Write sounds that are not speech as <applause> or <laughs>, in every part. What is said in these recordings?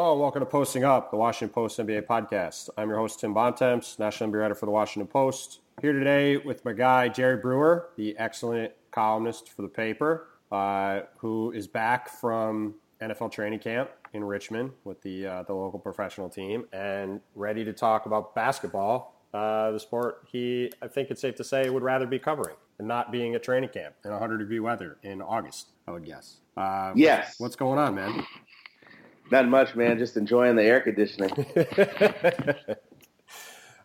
Hello and welcome to Posting Up, the Washington Post NBA podcast. I'm your host, Tim Bontemps, national NBA writer for the Washington Post. Here today with my guy, Jerry Brewer, the excellent columnist for the paper, uh, who is back from NFL training camp in Richmond with the, uh, the local professional team and ready to talk about basketball, uh, the sport he, I think it's safe to say, would rather be covering and not being at training camp in 100 degree weather in August, I would guess. Uh, yes. What's going on, man? Not much, man. Just enjoying the air conditioning. <laughs>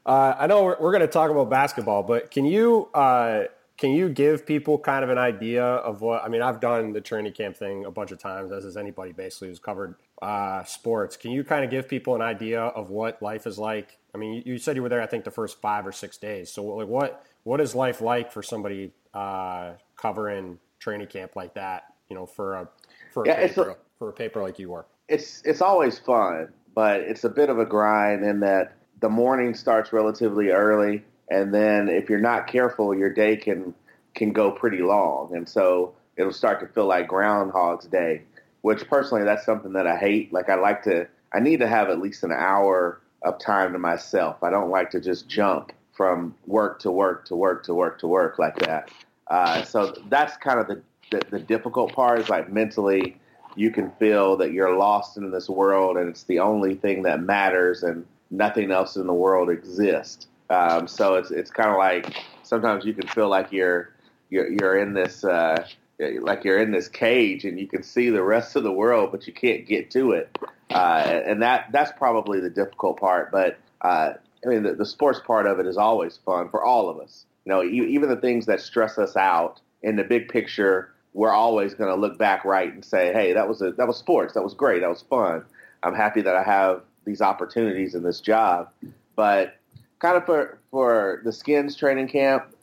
uh, I know we're, we're going to talk about basketball, but can you uh, can you give people kind of an idea of what? I mean, I've done the training camp thing a bunch of times, as has anybody basically who's covered uh, sports. Can you kind of give people an idea of what life is like? I mean, you, you said you were there, I think, the first five or six days. So, like, what what is life like for somebody uh, covering training camp like that? You know, for a for a Yeah, paper, a- for a paper like you were. It's it's always fun, but it's a bit of a grind in that the morning starts relatively early, and then if you're not careful, your day can can go pretty long, and so it'll start to feel like Groundhog's Day. Which personally, that's something that I hate. Like I like to, I need to have at least an hour of time to myself. I don't like to just jump from work to work to work to work to work like that. Uh, so that's kind of the, the the difficult part is like mentally you can feel that you're lost in this world and it's the only thing that matters and nothing else in the world exists. Um, so it's it's kind of like sometimes you can feel like you're you're, you're in this uh, like you're in this cage and you can see the rest of the world but you can't get to it. Uh, and that that's probably the difficult part. But uh, I mean the, the sports part of it is always fun for all of us. You know, even the things that stress us out in the big picture we're always going to look back right and say, "Hey, that was a that was sports. That was great. That was fun. I'm happy that I have these opportunities in this job." But kind of for for the Skins training camp,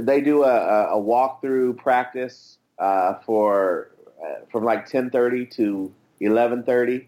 they do a, a walkthrough practice uh, for uh, from like 10:30 to 11:30.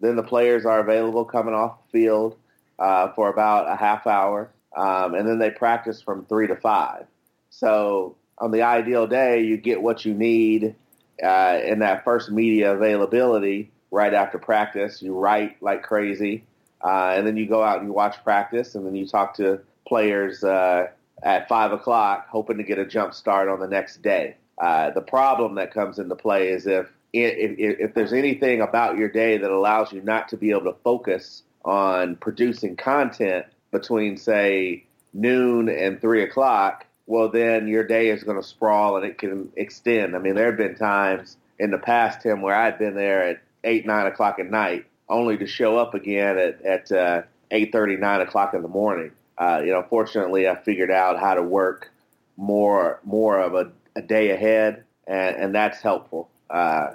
Then the players are available coming off the field uh, for about a half hour, um, and then they practice from three to five. So on the ideal day, you get what you need uh, in that first media availability right after practice. You write like crazy, uh, and then you go out and you watch practice, and then you talk to players uh, at five o'clock, hoping to get a jump start on the next day. Uh, the problem that comes into play is if, if if there's anything about your day that allows you not to be able to focus on producing content between say noon and three o'clock, well, then your day is going to sprawl and it can extend. I mean, there have been times in the past, Tim, where I'd been there at eight, nine o'clock at night, only to show up again at at uh, eight thirty, nine o'clock in the morning. Uh, you know, fortunately, I figured out how to work more more of a, a day ahead, and, and that's helpful. Uh,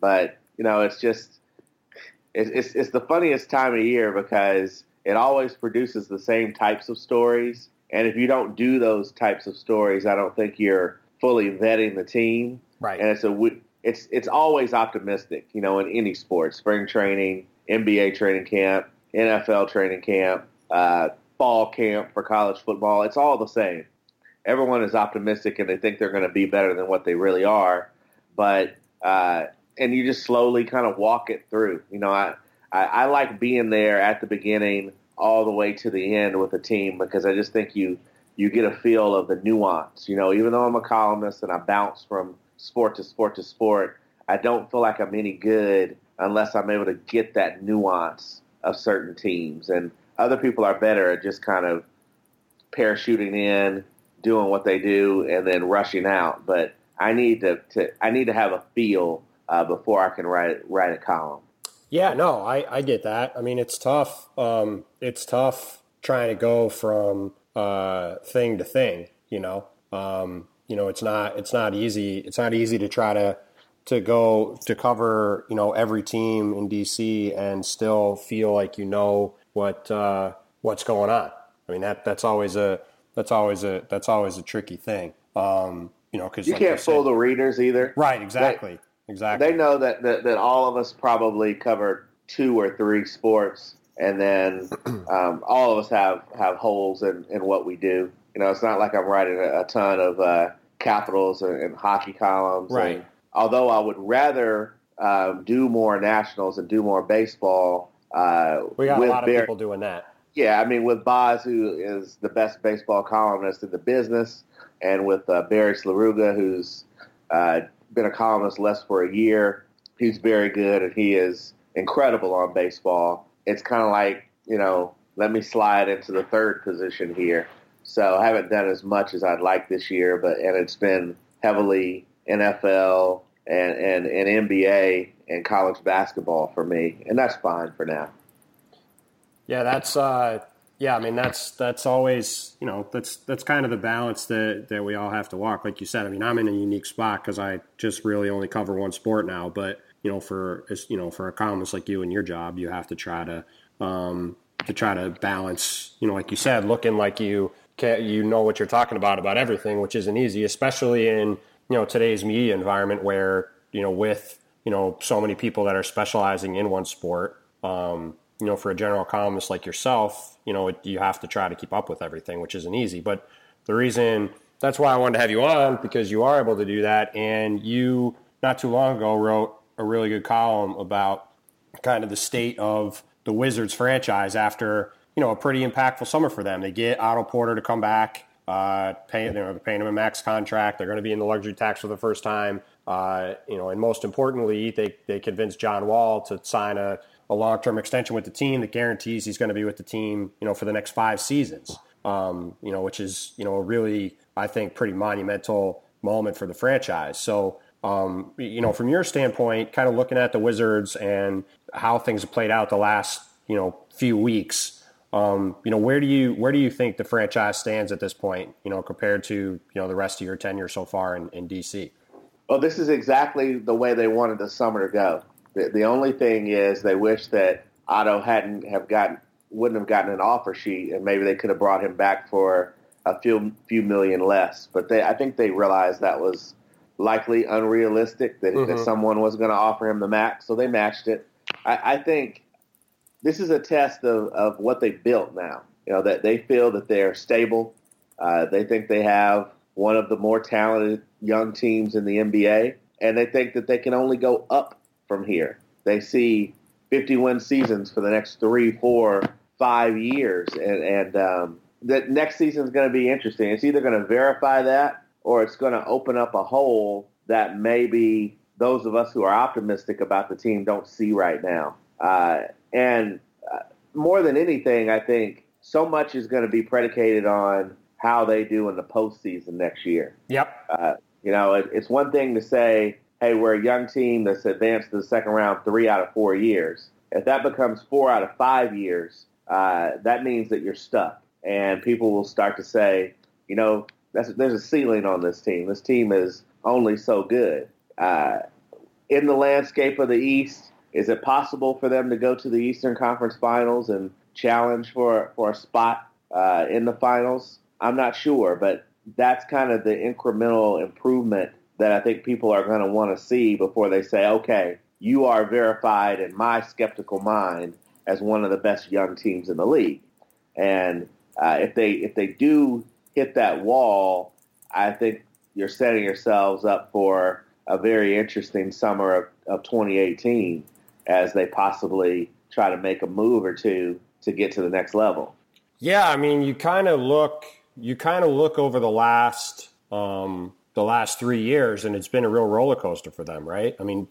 but you know, it's just it's, it's it's the funniest time of year because it always produces the same types of stories. And if you don't do those types of stories, I don't think you're fully vetting the team. Right. And it's a it's it's always optimistic, you know, in any sport, spring training, NBA training camp, NFL training camp, uh, fall camp for college football. It's all the same. Everyone is optimistic and they think they're going to be better than what they really are, but uh, and you just slowly kind of walk it through. You know, I, I I like being there at the beginning all the way to the end with a team because I just think you you get a feel of the nuance. You know, even though I'm a columnist and I bounce from sport to sport to sport, I don't feel like I'm any good unless I'm able to get that nuance of certain teams. And other people are better at just kind of parachuting in, doing what they do, and then rushing out. But I need to, to I need to have a feel uh, before I can write write a column. Yeah, no, I, I get that. I mean, it's tough. Um, it's tough trying to go from uh, thing to thing. You know, um, you know, it's not it's not easy. It's not easy to try to to go to cover you know every team in DC and still feel like you know what uh, what's going on. I mean, that that's always a that's always a that's always a tricky thing. Um, you know, because You can't fool the readers either. right. Exactly. Exactly. They know that, that, that all of us probably cover two or three sports, and then <clears throat> um, all of us have, have holes in, in what we do. You know, it's not like I'm writing a, a ton of uh, capitals and, and hockey columns. Right. And although I would rather um, do more nationals and do more baseball. Uh, we got a lot of Barry, people doing that. Yeah, I mean, with Boz, who is the best baseball columnist in the business, and with uh, Barry Svrluga, who's uh, been a columnist less for a year. He's very good, and he is incredible on baseball. It's kind of like, you know, let me slide into the third position here. So I haven't done as much as I'd like this year, but and it's been heavily NFL and, and, and NBA and college basketball for me, and that's fine for now. Yeah, that's uh, yeah. I mean, that's that's always you know that's that's kind of the balance that that we all have to walk. Like you said, I mean, I'm in a unique spot because I just really only cover one sport now. But you know, for you know, for a columnist like you and your job, you have to try to um, to try to balance. You know, like you said, looking like you can, you know what you're talking about about everything, which isn't easy, especially in you know today's media environment where you know with you know so many people that are specializing in one sport. Um, you know, for a general columnist like yourself, you know, it, you have to try to keep up with everything, which isn't easy. But the reason that's why I wanted to have you on because you are able to do that, and you not too long ago wrote a really good column about kind of the state of the Wizards franchise after you know a pretty impactful summer for them. They get Otto Porter to come back, uh, pay, they're paying him a max contract. They're going to be in the luxury tax for the first time. Uh, you know, and most importantly, they they convinced John Wall to sign a, a long term extension with the team that guarantees he's going to be with the team, you know, for the next five seasons. Um, you know, which is you know a really I think pretty monumental moment for the franchise. So. Um, you know, from your standpoint, kind of looking at the Wizards and how things have played out the last, you know, few weeks, um, you know, where do you where do you think the franchise stands at this point? You know, compared to you know the rest of your tenure so far in, in DC. Well, this is exactly the way they wanted the summer to go. The, the only thing is they wish that Otto hadn't have gotten wouldn't have gotten an offer sheet, and maybe they could have brought him back for a few few million less. But they, I think they realized that was likely unrealistic that, mm-hmm. that someone was going to offer him the max, so they matched it. I, I think this is a test of, of what they built now. You know, that they feel that they're stable. Uh, they think they have one of the more talented young teams in the NBA, and they think that they can only go up from here. They see 51 seasons for the next three, four, five years, and, and um, the next season is going to be interesting. It's either going to verify that or it's going to open up a hole that maybe those of us who are optimistic about the team don't see right now. Uh, and uh, more than anything, I think so much is going to be predicated on how they do in the postseason next year. Yep. Uh, you know, it, it's one thing to say, hey, we're a young team that's advanced to the second round three out of four years. If that becomes four out of five years, uh, that means that you're stuck. And people will start to say, you know, there's a ceiling on this team. This team is only so good. Uh, in the landscape of the East, is it possible for them to go to the Eastern Conference Finals and challenge for for a spot uh, in the finals? I'm not sure, but that's kind of the incremental improvement that I think people are going to want to see before they say, okay, you are verified in my skeptical mind as one of the best young teams in the league. And uh, if they if they do hit that wall, I think you're setting yourselves up for a very interesting summer of, of 2018 as they possibly try to make a move or two to get to the next level. Yeah, I mean, you kind of look you kind of look over the last um, the last three years, and it's been a real roller coaster for them, right? I mean,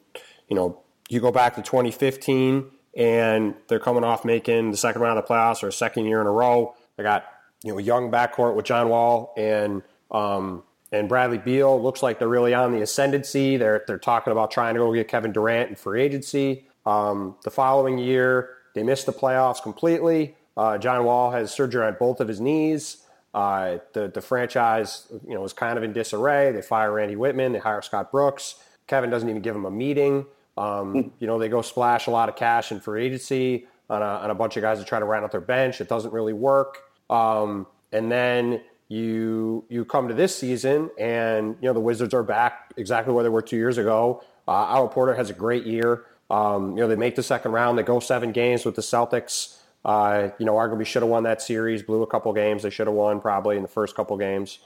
you know, you go back to 2015, and they're coming off making the second round of the playoffs or a second year in a row. They got you know young backcourt with John Wall and um, and Bradley Beal. Looks like they're really on the ascendancy. They're they're talking about trying to go get Kevin Durant in free agency. Um, the following year, they missed the playoffs completely. Uh, John Wall has surgery on both of his knees. Uh, the the franchise, you know, was kind of in disarray. They fire Randy Wittman. They hire Scott Brooks. Kevin doesn't even give him a meeting. Um, hmm. you know, they go splash a lot of cash in free agency on a, on a bunch of guys to try to round out their bench. It doesn't really work. Um, and then you you come to this season, and you know the Wizards are back exactly where they were two years ago. Uh, Otto Porter has a great year. Um, you know, they make the second round. They go seven games with the Celtics. Uh, you know, arguably should have won that series. Blew a couple games. They should have won probably in the first couple games.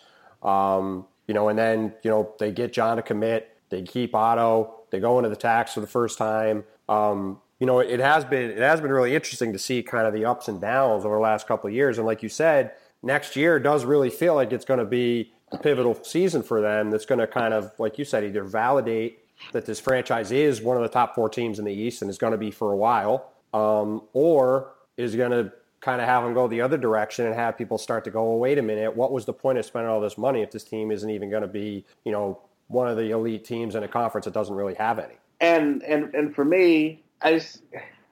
Um, you know, and then you know they get John to commit. They keep Otto. They go into the tax for the first time. Um, you know, it has been it has been really interesting to see kind of the ups and downs over the last couple of years. And like you said, next year does really feel like it's going to be a pivotal season for them. That's going to kind of, like you said, either validate that this franchise is one of the top four teams in the East and is going to be for a while, um, or is going to kind of have them go the other direction and have people start to go, well, wait a minute, what was the point of spending all this money if this team isn't even going to be, you know, one of the elite teams in a conference that doesn't really have any? And and and for me, I just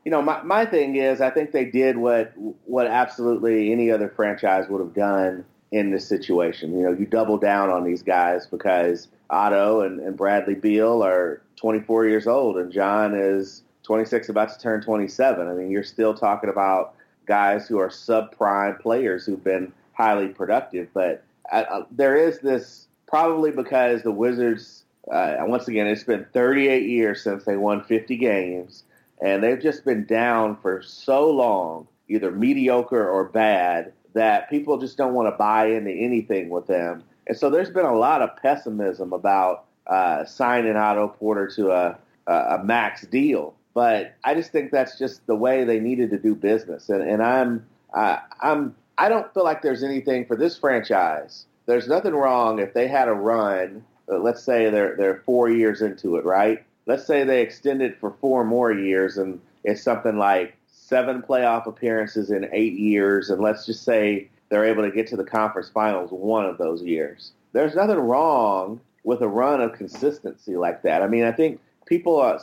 you know my my thing is I think they did what what absolutely any other franchise would have done in this situation. You know, you double down on these guys because Otto and, and Bradley Beal are 24 years old and John is 26, about to turn 27. I mean, you're still talking about guys who are subprime players who've been highly productive. But uh, there is this probably because the Wizards, uh, once again, it's been 38 years since they won 50 games, and they've just been down for so long, either mediocre or bad, that people just don't want to buy into anything with them. And so there's been a lot of pessimism about uh, signing Otto Porter to a, a max deal. But I just think that's just the way they needed to do business. And, and I'm, uh, I'm, I don't feel like there's anything for this franchise. There's nothing wrong if they had a run. Uh, let's say they're they're four years into it, right? Let's say they extend it for four more years, and it's something like seven playoff appearances in eight years, and let's just say they're able to get to the conference finals one of those years. There's nothing wrong with a run of consistency like that. I mean, I think people uh,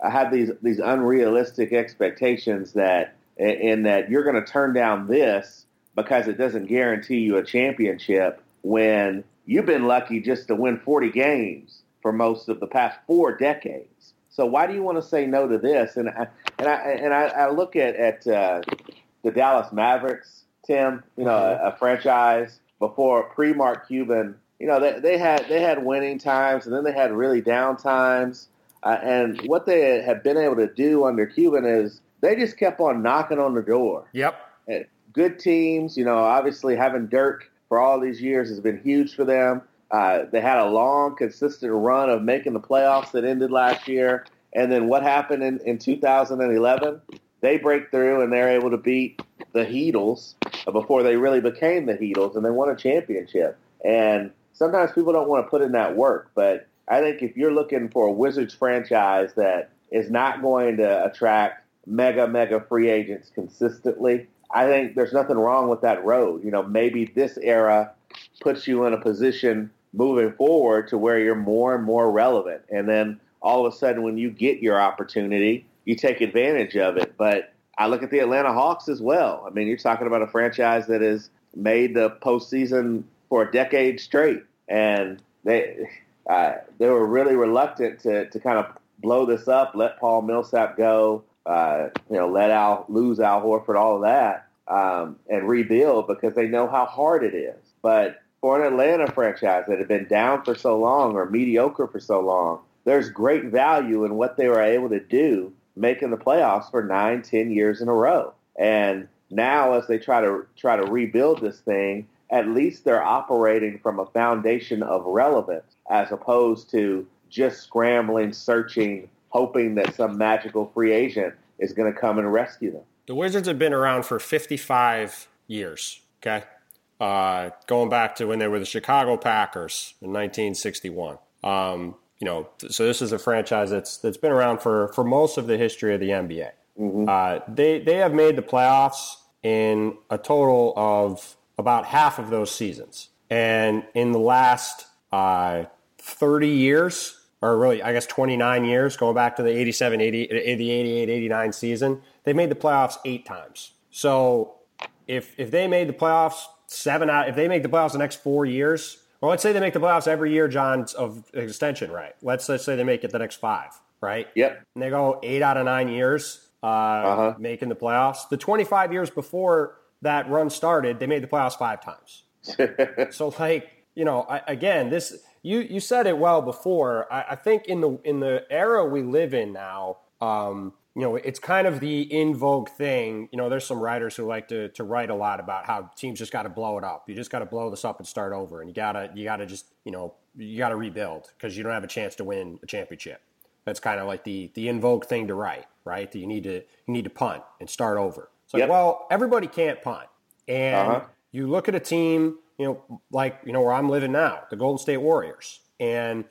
sometimes have these these unrealistic expectations that in that you're going to turn down this because it doesn't guarantee you a championship when you've been lucky just to win 40 games for most of the past four decades. So why do you want to say no to this? And I, and I and I, I look at at uh, the Dallas Mavericks, Tim. You know, mm-hmm. a, a franchise before pre Mark Cuban. You know, they, they had they had winning times, and then they had really down times. Uh, and what they have been able to do under Cuban is they just kept on knocking on the door. Yep. Good teams, you know, obviously having Dirk for all these years has been huge for them. Uh, they had a long, consistent run of making the playoffs that ended last year. And then what happened in, in 2011? They break through and they're able to beat the Heatles before they really became the Heatles, and they won a championship. And sometimes people don't want to put in that work, but I think if you're looking for a Wizards franchise that is not going to attract mega, mega free agents consistently, I think there's nothing wrong with that road. You know, maybe this era puts you in a position moving forward to where you're more and more relevant. And then all of a sudden, when you get your opportunity, you take advantage of it. But I look at the Atlanta Hawks as well. I mean, you're talking about a franchise that has made the postseason for a decade straight. And they, uh, they were really reluctant to, to kind of blow this up, let Paul Millsap go, uh, you know, let Al lose Al Horford, all of that, um, and rebuild because they know how hard it is. But for an Atlanta franchise that had been down for so long or mediocre for so long, there's great value in what they were able to do making the playoffs for nine, ten years in a row. And now as they try to try to rebuild this thing, at least they're operating from a foundation of relevance as opposed to just scrambling, searching, hoping that some magical free agent is going to come and rescue them. The Wizards have been around for 55 years, okay? Uh, going back to when they were the Chicago Packers in 1961. Um, you know, so this is a franchise that's that's been around for for most of the history of the NBA. Mm-hmm. Uh, they they have made the playoffs in a total of about half of those seasons, and in the last uh, 30 years, or really, I guess 29 years, going back to the 87, 80, the 88, 89 season, they made the playoffs eight times. So if if they made the playoffs seven out, if they make the playoffs the next four years, well, let's say they make the playoffs every year, John's of extension, right? Let's let's say they make it the next five, right? Yep. And they go eight out of nine years uh, uh-huh. making the playoffs. The 25 years before that run started, they made the playoffs five times. <laughs> so, like, you know, I, again, this you you said it well before. I, I, think in the in the era we live in now, um, you know, it's kind of the in vogue thing. You know, there's some writers who like to to write a lot about how teams just got to blow it up. You just got to blow this up and start over, and you gotta you gotta just you know you got to rebuild because you don't have a chance to win a championship. That's kind of like the the in vogue thing to write, right? That you need to you need to punt and start over. It's like, Yep. well, everybody can't punt, and Uh-huh. you look at a team, you know, like you know where I'm living now, the Golden State Warriors, and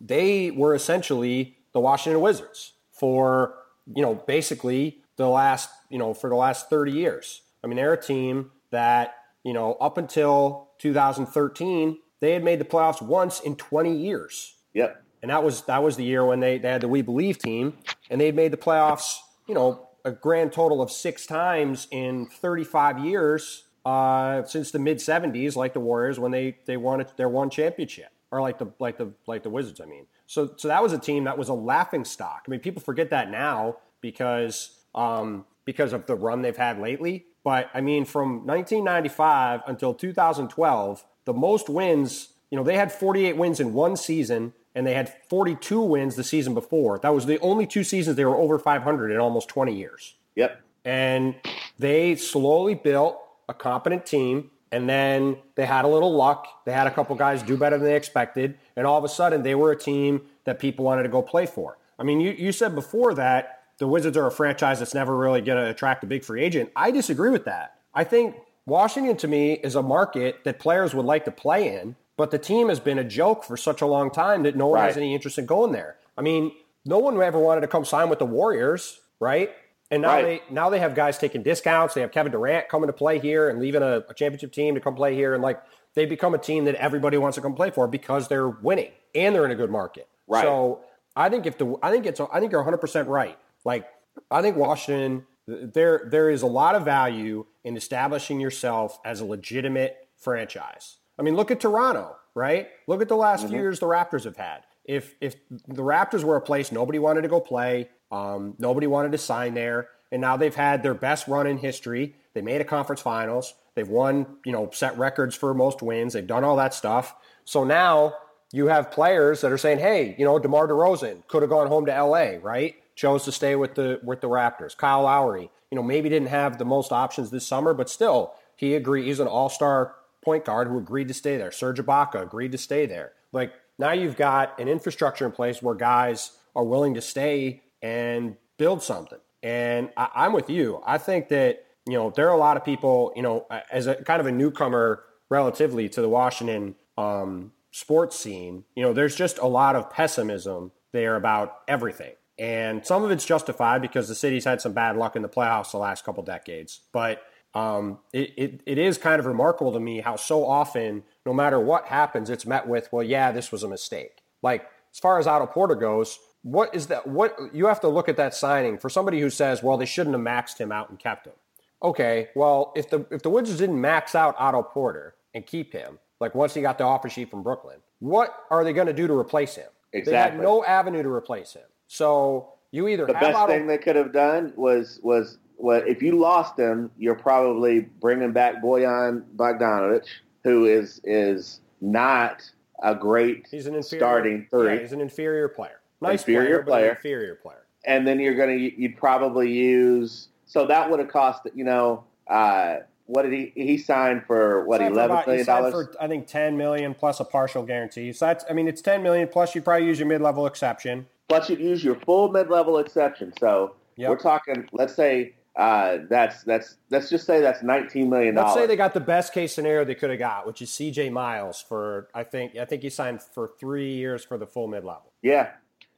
they were essentially the Washington Wizards for you know basically the last you know for the last 30 years. I mean, they're a team that you know up until 2013 they had made the playoffs once in 20 years, Yep. and that was that was the year when they, they had the We Believe team, and they had made the playoffs you know a grand total of six times in 35 years uh, since the mid 70s, like the Warriors when they they won their one championship, or like the like the like the Wizards. I mean, so so that was a team that was a laughing stock. I mean, people forget that now because um, because of the run they've had lately. But I mean, from 1995 until 2012, the most wins. You know, they had 48 wins in one season, and they had 42 wins the season before. That was the only two seasons they were over 500 in almost 20 years. Yep. and they slowly built a competent team and then they had a little luck. They had a couple guys do better than they expected and all of a sudden they were a team that people wanted to go play for. I mean you, you said before that the wizards are a franchise that's never really going to attract a big free agent. I disagree with that. I think washington to me is a market that players would like to play in but the team has been a joke for such a long time that no one has any interest in going there i mean no one ever wanted to come sign with the warriors right and now Right. they now they have guys taking discounts. They have Kevin Durant coming to play here and leaving a, a championship team to come play here, and like they become a team that everybody wants to come play for because they're winning and they're in a good market. Right. So I think if the I think it's I think you're 100 percent right. Like I think Washington there there is a lot of value in establishing yourself as a legitimate franchise. I mean, look at Toronto, right? Look at the last few years the Raptors have had. If if the Raptors were a place nobody wanted to go play, um, nobody wanted to sign there, and now they've had their best run in history. They made a conference finals. They've won, you know, set records for most wins. They've done all that stuff. So now you have players that are saying, "Hey, you know, DeMar DeRozan could have gone home to LA, right? Chose to stay with the with the Raptors. Kyle Lowry, you know, maybe didn't have the most options this summer, but still, he agreed. He's an all-star point guard who agreed to stay there. Serge Ibaka agreed to stay there. Like now, you've got an infrastructure in place where guys are willing to stay and build something. And I, I'm with you. I think that you know there are a lot of people, you know, as a kind of a newcomer relatively to the Washington um, sports scene. You know, there's just a lot of pessimism there about everything. And some of it's justified because the city's had some bad luck in the playoffs the last couple decades. But um, it, it, it is kind of remarkable to me how so often, no matter what happens, it's met with, well, yeah, this was a mistake. Like, as far as Otto Porter goes, what is that? What you have to look at that signing for somebody who says, well, they shouldn't have maxed him out and kept him. Okay, well, if the if the Wizards didn't max out Otto Porter and keep him, like once he got the offer sheet from Brooklyn, what are they going to do to replace him? Exactly. They had no avenue to replace him. So you either The have best Otto, thing they could have done was was what if you lost him, you're probably bringing back Bojan Bogdanovic, who is is not a great he's an inferior starting three. Yeah, he's an inferior player. Nice Inferior player, but an player. inferior player. and then you're gonna you'd probably use so that would have cost you know uh, what did he he signed for what Signed he million dollars for I think ten million plus a partial guarantee. So that's I mean it's ten million plus you probably use your mid level exception. plus you'd use your full mid level exception. So Yep. we're talking let's say uh, that's that's let's just say that's nineteen million Let's say they got the best case scenario they could have got, which is CJ Miles for I think I think he signed for three years for the full mid level. Yeah.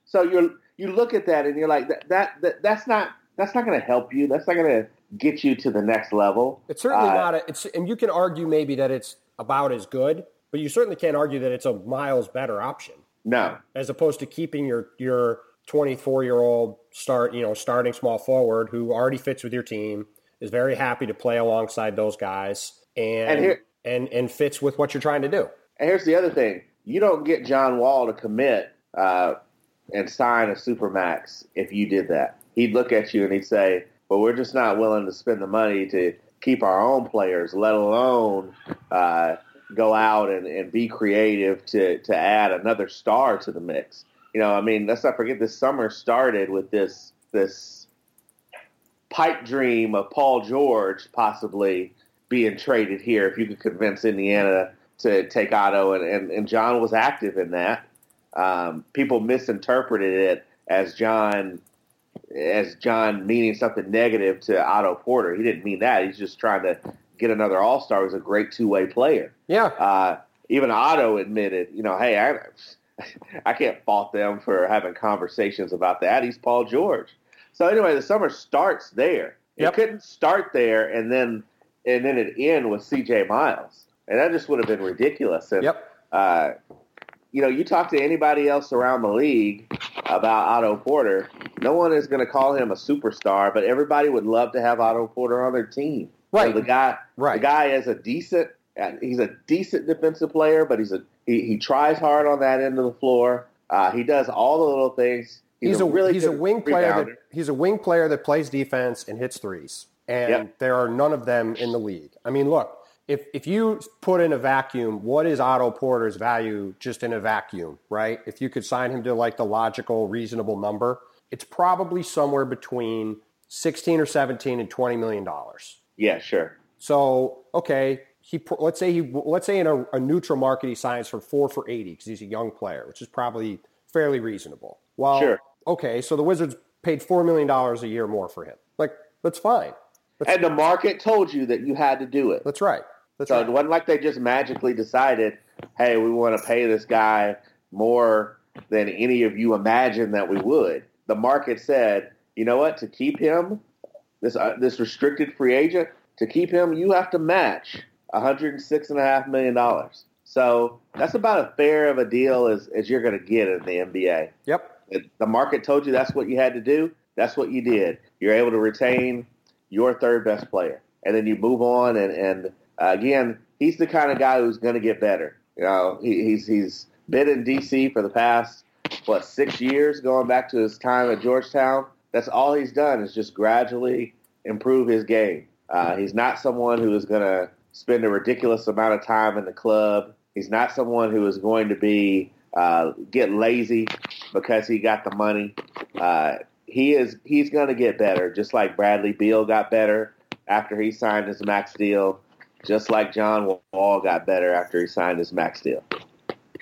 So you you look at that and you're like that, that, that that's not that's not going to help you. That's not going to get you to the next level. It's certainly Uh, not a it's and you can argue maybe that it's about as good, but you certainly can't argue that it's a miles better option. No. as opposed to keeping your your 24 year old start you know starting small forward who already fits with your team is very happy to play alongside those guys and And here- and, and fits with what you're trying to do. And here's the other thing: you don't get John Wall to commit uh, and sign a supermax if you did that. He'd look at you and he'd say, "Well, we're just not willing to spend the money to keep our own players, let alone uh, go out and, and be creative to to add another star to the mix." You know, I mean, let's not forget this summer started with this this pipe dream of Paul George possibly being traded here if you could convince Indiana to take Otto, and, and, and John was active in that. Um, people misinterpreted it as John as John meaning something negative to Otto Porter. He didn't mean that. He's just trying to get another All Star. He's a great two way player. Yeah. Uh, even Otto admitted, you know, hey, I <laughs> I can't fault them for having conversations about that. He's Paul George. So anyway, the summer starts there. Yep. It couldn't start there and then and then it end with C.J. Miles, and that just would have been ridiculous. And, Yep. uh, you know, you talk to anybody else around the league about Otto Porter, no one is going to call him a superstar, but everybody would love to have Otto Porter on their team. Right. So the guy, Right. the guy is a decent. He's a decent defensive player, but he's a he, he tries hard on that end of the floor. Uh, he does all the little things. He's, a, really he's a wing player. That, he's a wing player that plays defense and hits threes, and Yep. there are none of them in the league. I mean, look, if if you put in a vacuum, what is Otto Porter's value just in a vacuum, right? If you could sign him to like the logical, reasonable number, it's probably somewhere between sixteen or seventeen and twenty million dollars. Yeah, sure. So okay, he let's say he let's say in a, a neutral market he signs for four for eighty because he's a young player, which is probably fairly reasonable. Well, Sure. okay, so the Wizards paid four million dollars a year more for him. Like that's fine. And the market told you that you had to do it. That's right. That's So right. it wasn't like they just magically decided, hey, we want to pay this guy more than any of you imagined that we would. The market said, you know what, to keep him, this uh, this restricted free agent, to keep him, you have to match $106.5 million. So that's about as fair of a deal as, as you're going to get in the NBA. Yep. The market told you that's what you had to do. That's what you did. You're able to retain your third best player, and then you move on. And, and uh, again, he's the kind of guy who's going to get better. You know, he, he's he's been in DC for the past what six years, going back to his time at Georgetown. That's all he's done is just gradually improve his game. Uh, he's not someone who is going to spend a ridiculous amount of time in the club. He's not someone who is going to be uh, get lazy because he got the money. Uh, he is he's going to get better, just like Bradley Beal got better after he signed his max deal, just like John Wall got better after he signed his max deal.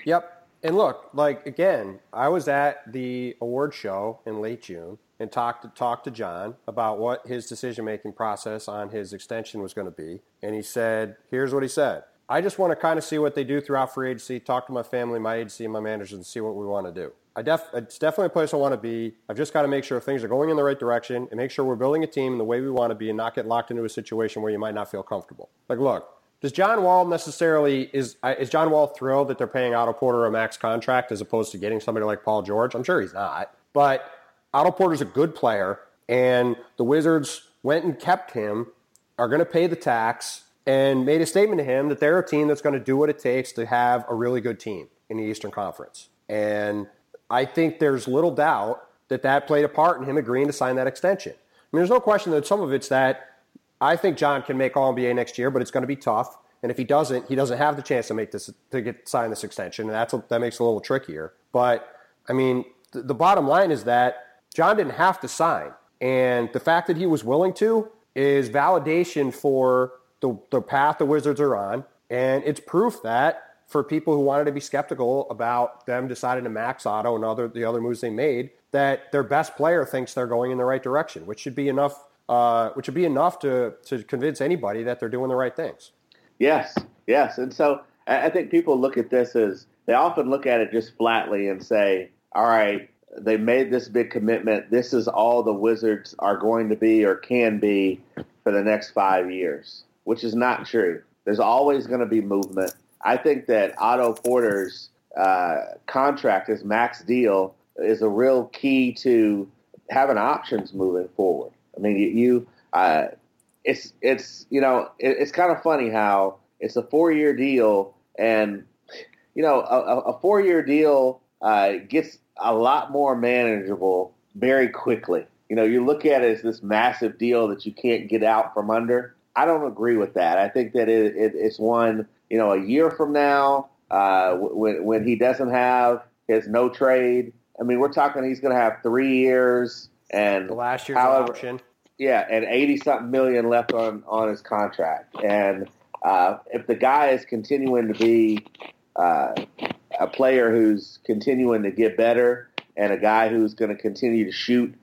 Yep. And look, like again, I was at the award show in late June and talked to talked to John about what his decision making process on his extension was going to be, and he said, "Here's what he said: I just want to kind of see what they do throughout free agency, talk to my family, my agency, and my managers, and see what we want to do. I def- it's definitely a place I want to be. I've just got to make sure things are going in the right direction and make sure we're building a team the way we want to be, and not get locked into a situation where you might not feel comfortable. Like, look." Does John Wall necessarily is is John Wall thrilled that they're paying Otto Porter a max contract as opposed to getting somebody like Paul George? I'm sure he's not. But Otto Porter's a good player, and the Wizards went and kept him, are going to pay the tax, and made a statement to him that they're a team that's going to do what it takes to have a really good team in the Eastern Conference. And I think there's little doubt that that played a part in him agreeing to sign that extension. I mean, there's no question that some of it's that I think John can make All NBA next year, but it's going to be tough. And if he doesn't, he doesn't have the chance to make this to get sign this extension, and that's that makes it a little trickier. But I mean, the, the bottom line is that John didn't have to sign, and the fact that he was willing to is validation for the, the path the Wizards are on, and it's proof that for people who wanted to be skeptical about them deciding to max Otto and other the other moves they made, that their best player thinks they're going in the right direction, which should be enough. Uh, which would be enough to to convince anybody that they're doing the right things. Yes, yes. And so I think people look at this as they often look at it just flatly and say, all right, they made this big commitment. This is all the Wizards are going to be or can be for the next five years, which is not true. There's always going to be movement. I think that Otto Porter's uh, contract, his max deal, is a real key to having options moving forward. I mean, you, you uh, it's it's you know it, it's kind of funny how it's a four year deal and you know a, a- four year deal uh, gets a lot more manageable very quickly. You know, you look at it as this massive deal that you can't get out from under. I don't agree with that. I think that it, it, it's one you know a year from now uh, when when he doesn't have his no trade. I mean, we're talking he's going to have three years and The last year's However- option. yeah, and eighty something million left on on his contract, and uh, if the guy is continuing to be uh, a player who's continuing to get better and a guy who's going to continue to shoot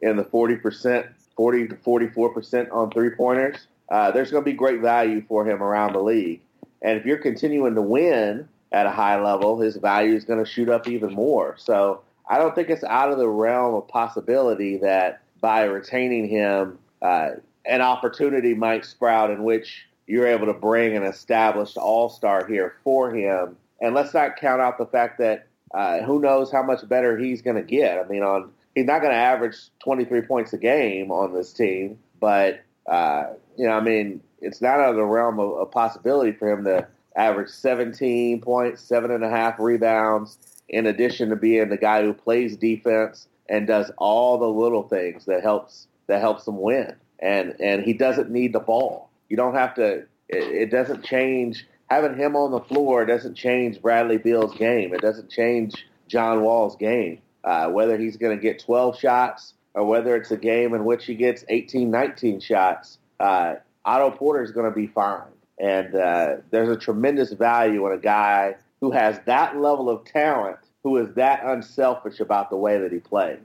in the 40%, 40 to 44% on three pointers, uh, there's going to be great value for him around the league. And if you're continuing to win at a high level, his value is going to shoot up even more. So I don't think it's out of the realm of possibility that by retaining him, uh, an opportunity might sprout in which you're able to bring an established all star here for him. And let's not count out the fact that uh, who knows how much better he's going to get. I mean, on he's not going to average 23 points a game on this team, but uh, you know, I mean, it's not out of the realm of, of possibility for him to average 17 points, seven and a half rebounds, in addition to being the guy who plays defense and does all the little things that helps that helps them win. And and he doesn't need the ball. You don't have to. It, it doesn't change having him on the floor. Doesn't change Bradley Beal's game. It doesn't change John Wall's game. Uh, whether he's going to get 12 shots or whether it's a game in which he gets 18, 19 shots, uh, Otto Porter is going to be fine. And uh, there's a tremendous value in a guy who has that level of talent, who is that unselfish about the way that he plays.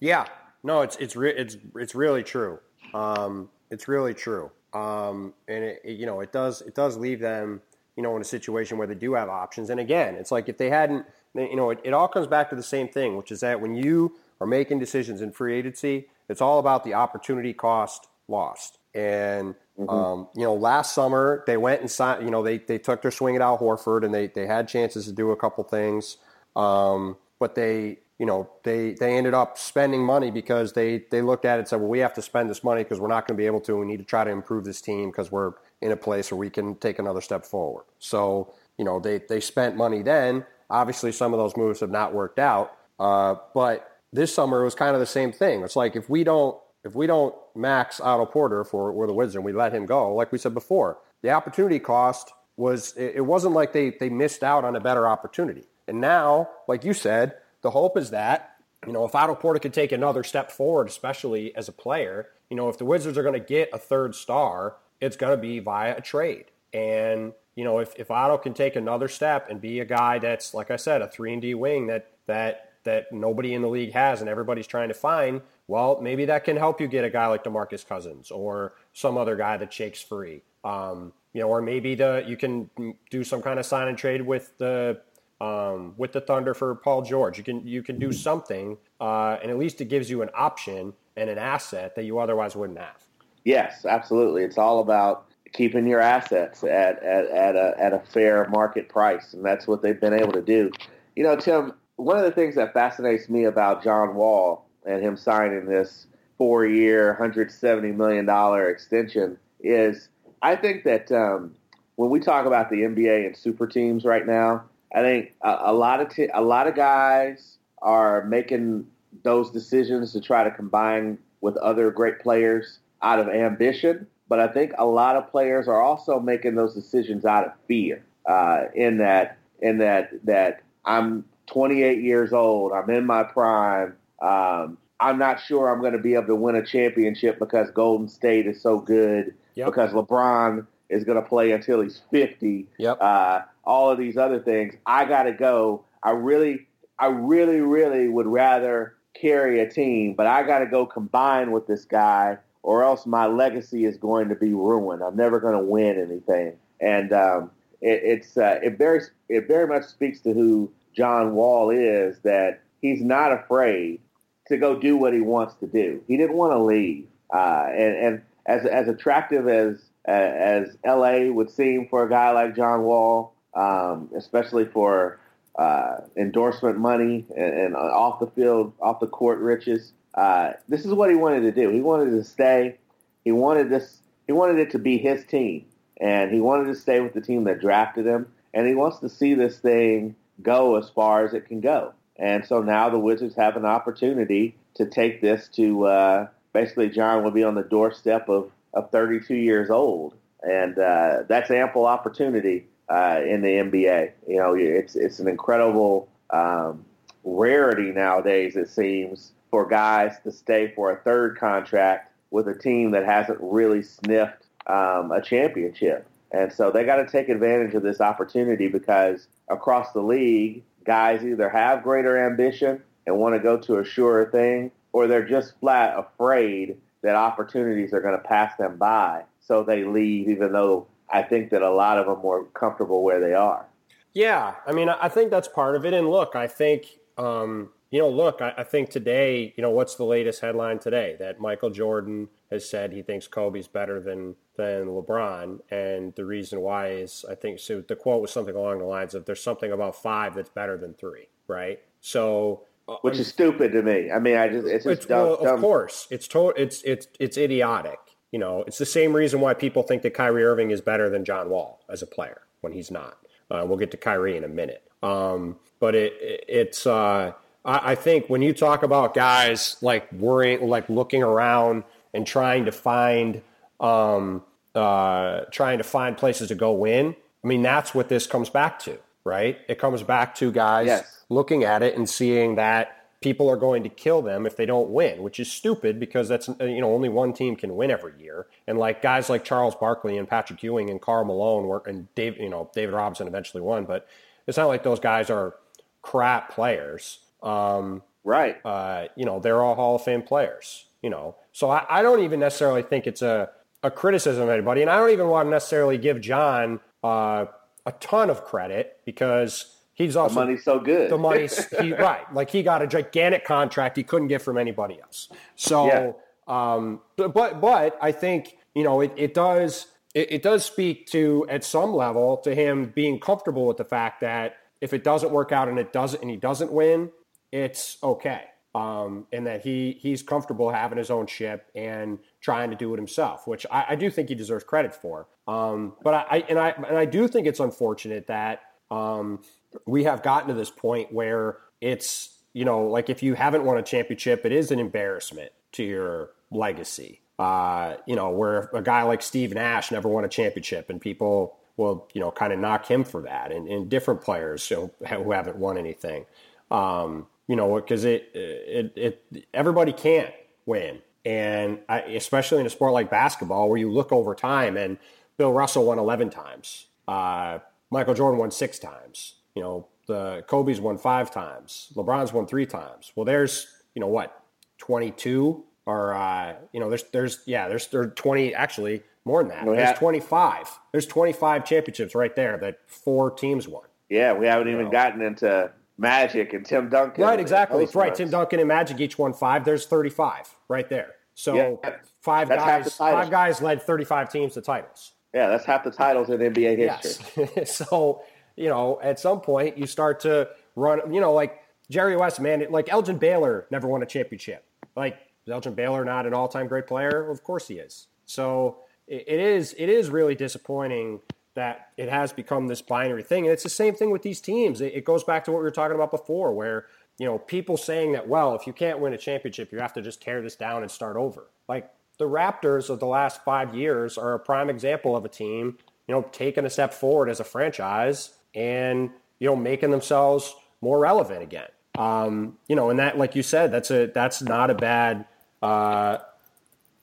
Yeah, no, it's it's re- it's it's really true. Um, it's really true. Um, and it, it, you know, it does it does leave them, you know, in a situation where they do have options. And again, it's like if they hadn't, you know, it, it all comes back to the same thing, which is that when you are making decisions in free agency, it's all about the opportunity cost lost. And mm-hmm. um, you know, last summer they went and signed. You know, they they took their swing at Al Horford, and they they had chances to do a couple things, um, but they you know they they ended up spending money because they they looked at it and said, well, we have to spend this money because we're not going to be able to. We need to try to improve this team because we're in a place where we can take another step forward. So you know they they spent money then. Obviously, some of those moves have not worked out, uh, but this summer it was kind of the same thing. It's like if we don't if we don't max Otto Porter for we're the Wizards and we let him go, like we said before, the opportunity cost was it wasn't like they they missed out on a better opportunity. And now, like you said, the hope is that you know if Otto Porter could take another step forward, especially as a player, you know if the Wizards are going to get a third star, it's going to be via a trade. And you know if if Otto can take another step and be a guy that's like I said, a three and D wing that that that nobody in the league has and everybody's trying to find, well, maybe that can help you get a guy like DeMarcus Cousins or some other guy that shakes free. Um, you know, or maybe the you can do some kind of sign and trade with the um, with the Thunder for Paul George. You can you can do something, uh, and at least it gives you an option and an asset that you otherwise wouldn't have. Yes, absolutely. It's all about keeping your assets at, at, at, a, at a fair market price, and that's what they've been able to do. You know, Tim, one of the things that fascinates me about John Wall and him signing this four-year, $170 million extension is I think that um, when we talk about the NBA and super teams right now, I think a, a lot of t- a lot of guys are making those decisions to try to combine with other great players out of ambition. But I think a lot of players are also making those decisions out of fear. Uh, in that, in that, that I'm 28 years old. I'm in my prime. Um, I'm not sure I'm going to be able to win a championship because Golden State is so good. Yep. Because LeBron is going to play until he's 50. Yep. Uh, all of these other things. I got to go. I really, I really, really would rather carry a team, but I got to go combine with this guy, or else my legacy is going to be ruined. I'm never going to win anything. And um, it, it's uh, it very it very much speaks to who John Wall is that he's not afraid to go do what he wants to do. He didn't want to leave, uh, and, and as as attractive as as LA would seem for a guy like John Wall, um, especially for uh, endorsement money and, and, off the field, off the court riches. Uh, this is what he wanted to do. He wanted to stay. He wanted this. He wanted it to be his team, and he wanted to stay with the team that drafted him. And he wants to see this thing go as far as it can go. And so now the Wizards have an opportunity to take this to uh, basically John will be on the doorstep of, of 32 years old. And uh, that's ample opportunity uh, in the NBA. You know, it's, it's an incredible um, rarity nowadays, it seems, for guys to stay for a third contract with a team that hasn't really sniffed um, a championship. And so they got to take advantage of this opportunity because across the league, guys either have greater ambition and want to go to a surer thing, or they're just flat afraid that opportunities are going to pass them by. So they leave, even though I think that a lot of them were comfortable where they are. Yeah, I mean, I think that's part of it. And look, I think, um, you know, look, I, I, think today, you know, what's the latest headline today? That Michael Jordan has said he thinks Kobe's better than than LeBron, and the reason why is I think so. The quote was something along the lines of, "There's something about five that's better than three, right?" So which is stupid to me. I mean, I just it's just it's, dumb, well, dumb. Of course, it's to, it's it's it's idiotic. You know, it's the same reason why people think that Kyrie Irving is better than John Wall as a player when he's not. Uh, we'll get to Kyrie in a minute. Um, but it, it it's uh, I, I think when you talk about guys like worrying, like looking around and trying to find um, uh, trying to find places to go win. I mean, that's what this comes back to, right? It comes back to guys yes. looking at it and seeing that people are going to kill them if they don't win, which is stupid because that's you know only one team can win every year. And like guys like Charles Barkley and Patrick Ewing and Karl Malone were, and Dave, you know David Robinson eventually won, but it's not like those guys are crap players. Um, right. Uh, you know they're all Hall of Fame players. You know, so I, I don't even necessarily think it's a a criticism of anybody, and I don't even want to necessarily give John uh, a ton of credit because He's also the money's so good. The money's he, right. Like he got a gigantic contract he couldn't get from anybody else. So, yeah. um, but but I think you know it, it does it, it does speak to at some level to him being comfortable with the fact that if it doesn't work out and it doesn't and he doesn't win, it's okay. Um, and that he he's comfortable having his own ship and trying to do it himself, which I, I do think he deserves credit for. Um, but I, I, and I and I do think it's unfortunate that um, we have gotten to this point where it's, you know, like if you haven't won a championship, it is an embarrassment to your legacy. Uh, you know, where a guy like Steve Nash never won a championship and people will, you know, kind of knock him for that and, and different players who, who haven't won anything. Um, you know, because it, it, it, everybody can't win. And I, especially in a sport like basketball, where you look over time and Bill Russell won 11 times. Uh, Michael Jordan won six times. You know, the Kobe's won five times. LeBron's won three times. Well, there's you know what, 22 or uh, you know, there's there's yeah, there's there's 20 actually more than that. there's 25. There's 25 championships right there that four teams won. Yeah, we haven't even know. gotten into Magic and Tim Duncan. Right, exactly. That's right. Tim Duncan and Magic each won five. There's 35 right there. So yeah, five guys, five guys led 35 teams to titles. Yeah, that's half the titles in NBA history. Yes. <laughs> so you know, at some point you start to run, you know, like Jerry West, man, like Elgin Baylor never won a championship. Like, is Elgin Baylor not an all time great player? Of course he is. So it is, it is really disappointing that it has become this binary thing. And it's the same thing with these teams. It, it goes back to what we were talking about before, where, you know, people saying that, well, if you can't win a championship, you have to just tear this down and start over. Like, the Raptors of the last five years are a prime example of a team, you know, taking a step forward as a franchise and you know making themselves more relevant again. Um, you know, and that, like you said, that's a that's not a bad. Uh,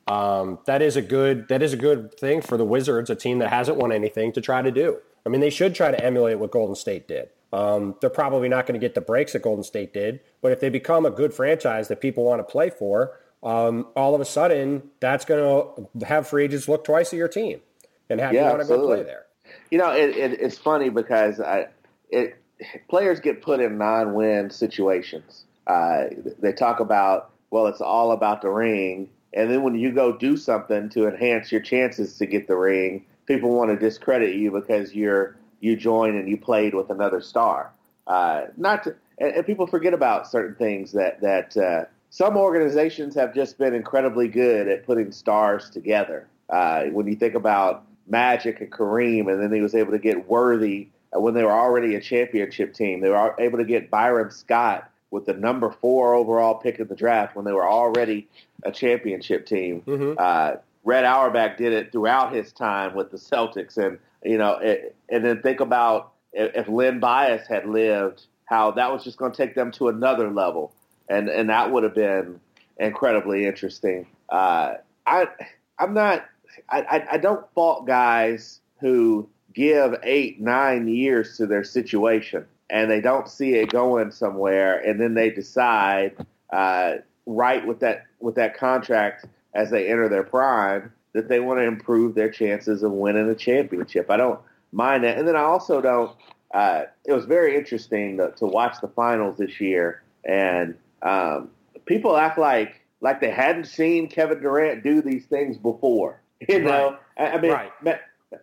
um, that is a good that is a good thing for the Wizards, a team that hasn't won anything, to try to do. I mean, they should try to emulate what Golden State did. Um, they're probably not going to get the breaks that Golden State did, but if they become a good franchise that people want to play for, um, all of a sudden that's going to have free agents look twice at your team and have yeah, you want to go play there. You know, it, it, it's funny because I, it, players get put in non-win situations. Uh, they talk about, well, it's all about the ring, and then when you go do something to enhance your chances to get the ring, people want to discredit you because you're you joined and you played with another star. Uh, not to, and, and, people forget about certain things that that uh, some organizations have just been incredibly good at putting stars together. Uh, when you think about Magic and Kareem, and then he was able to get Worthy when they were already a championship team. They were able to get Byron Scott with the number four overall pick of the draft when they were already a championship team. Mm-hmm. Uh, Red Auerbach did it throughout his time with the Celtics, and you know, it, and then think about if Len Bias had lived, how that was just going to take them to another level, and and that would have been incredibly interesting. Uh, I I'm not I, I, don't fault guys who give eight, nine years to their situation and they don't see it going somewhere, and then they decide uh, right with that with that contract as they enter their prime that they want to improve their chances of winning a championship. I don't mind that, and then I also don't. Uh, it was very interesting to, to, watch the finals this year, and um, people act like like they hadn't seen Kevin Durant do these things before. You know, right. I mean, right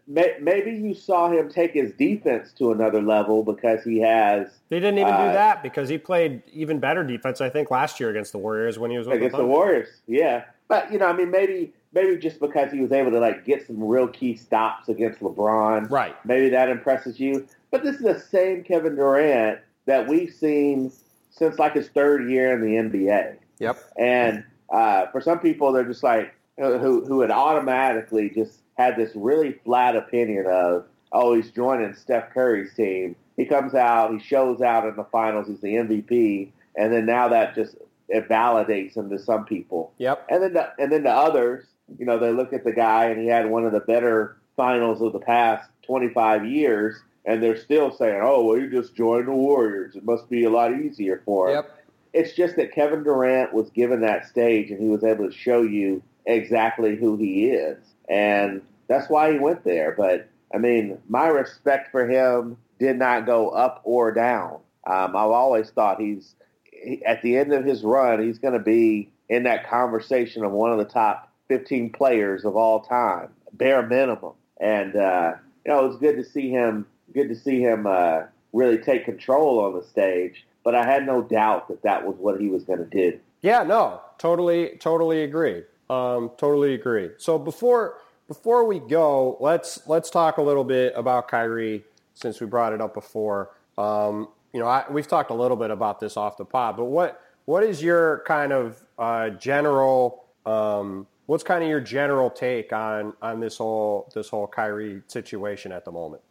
maybe you saw him take his defense to another level because he has. He didn't even uh, do that because he played even better defense, I think, last year against the Warriors when he was against the, the Warriors. Yeah, but you know, I mean, maybe maybe just because he was able to like get some real key stops against LeBron, right? Maybe that impresses you. But this is the same Kevin Durant that we've seen since like his third year in the NBA. Yep. And uh, for some people, they're just like who who had automatically just had this really flat opinion of, oh, he's joining Steph Curry's team. He comes out, he shows out in the finals, he's the MVP, and then now that just it validates him to some people. Yep. And then the, and then to others, you know, they look at the guy and he had one of the better finals of the past 25 years, and they're still saying, oh, well, you just joined the Warriors. It must be a lot easier for him. Yep. It's just that Kevin Durant was given that stage and he was able to show you exactly who he is. And that's why he went there. But I mean, my respect for him did not go up or down. Um, I've always thought he's he, at the end of his run, he's going to be in that conversation of one of the top 15 players of all time, bare minimum. And uh, you know, it was good to see him. Good to see him uh, really take control on the stage. But I had no doubt that that was what he was going to do. Yeah, no, totally, totally agree. Um, totally agree. So before before we go, let's let's talk a little bit about Kyrie since we brought it up before. Um, you know, I, we've talked a little bit about this off the pod, but what what is your kind of uh, general um, what's kind of your general take on on this whole this whole Kyrie situation at the moment?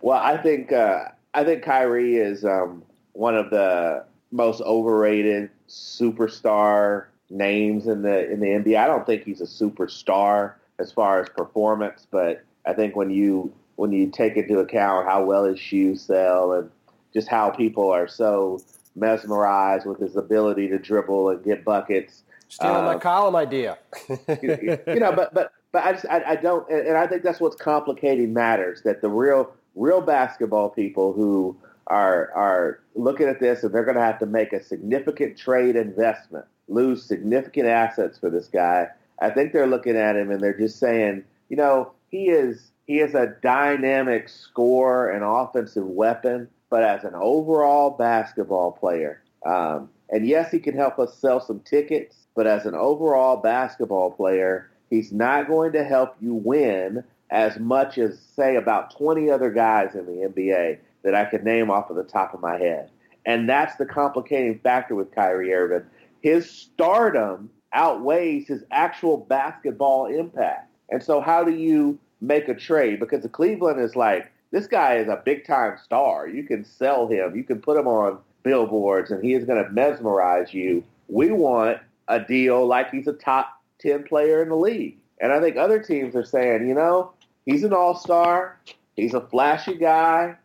Well, I think uh, I think Kyrie is um, one of the most overrated superstar names in the in the NBA. I don't think he's a superstar as far as performance, but I think when you when you take into account how well his shoes sell and just how people are so mesmerized with his ability to dribble and get buckets. Stealing uh, my column idea. <laughs> you, you know, but but but I just I, I don't, and I think that's what's complicating matters. That the real real basketball people who are are looking at this and they're going to have to make a significant trade investment, lose significant assets for this guy I think they're looking at him and they're just saying, you know, he is he is a dynamic scorer and offensive weapon, but as an overall basketball player, um, and yes, he can help us sell some tickets, but as an overall basketball player, he's not going to help you win as much as say about 20 other guys in the NBA that I could name off of the top of my head. And that's the complicating factor with Kyrie Irving. His stardom outweighs his actual basketball impact. And so, how do you make a trade? Because the Cleveland is like, this guy is a big time star. You can sell him, you can put him on billboards, and he is going to mesmerize you. We want a deal like he's a top 10 player in the league. And I think other teams are saying, you know, he's an all star, he's a flashy guy.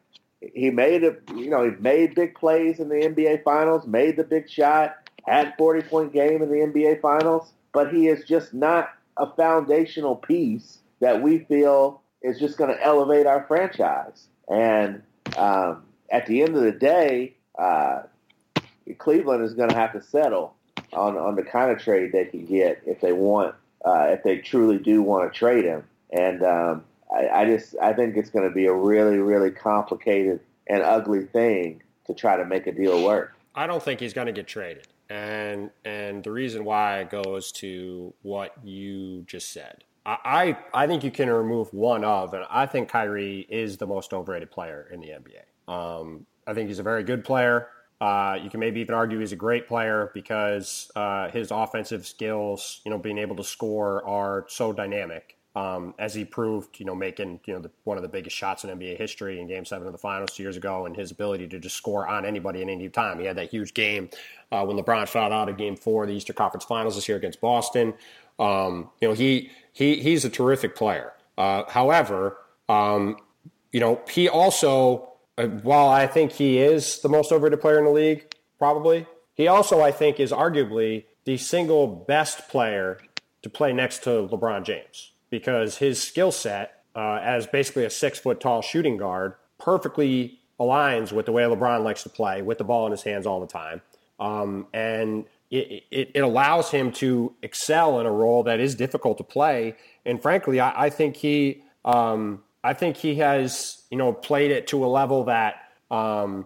He made a, you know, he made big plays in the NBA Finals, made the big shot had 40 point game in the NBA Finals, but he is just not a foundational piece that we feel is just going to elevate our franchise. And um, at the end of the day, uh, Cleveland is going to have to settle on, on the kind of trade they can get if they want, uh, if they truly do want to trade him. And um, I, I just I think it's going to be a really really complicated and ugly thing to try to make a deal work. I don't think he's going to get traded and and the reason why goes to what you just said. I, I think you can remove one of, and I think Kyrie is the most overrated player in the NBA. Um, I think he's a very good player. Uh, you can maybe even argue he's a great player because uh, his offensive skills, you know, being able to score are so dynamic um, as he proved, you know, making you know the, one of the biggest shots in NBA history in Game Seven of the Finals two years ago, and his ability to just score on anybody at any time. He had that huge game uh, when LeBron fouled out of Game Four of the Eastern Conference Finals this year against Boston. Um, you know, he he he's a terrific player. Uh, however, Um, you know, he also, uh, while I think he is the most overrated player in the league, probably, he also, I think, is arguably the single best player to play next to LeBron James because his skill set uh, as basically a six foot tall shooting guard perfectly aligns with the way LeBron likes to play with the ball in his hands all the time. Um, and it, it, it, allows him to excel in a role that is difficult to play. And frankly, I, I think he, um, I think he has, you know, played it to a level that, um,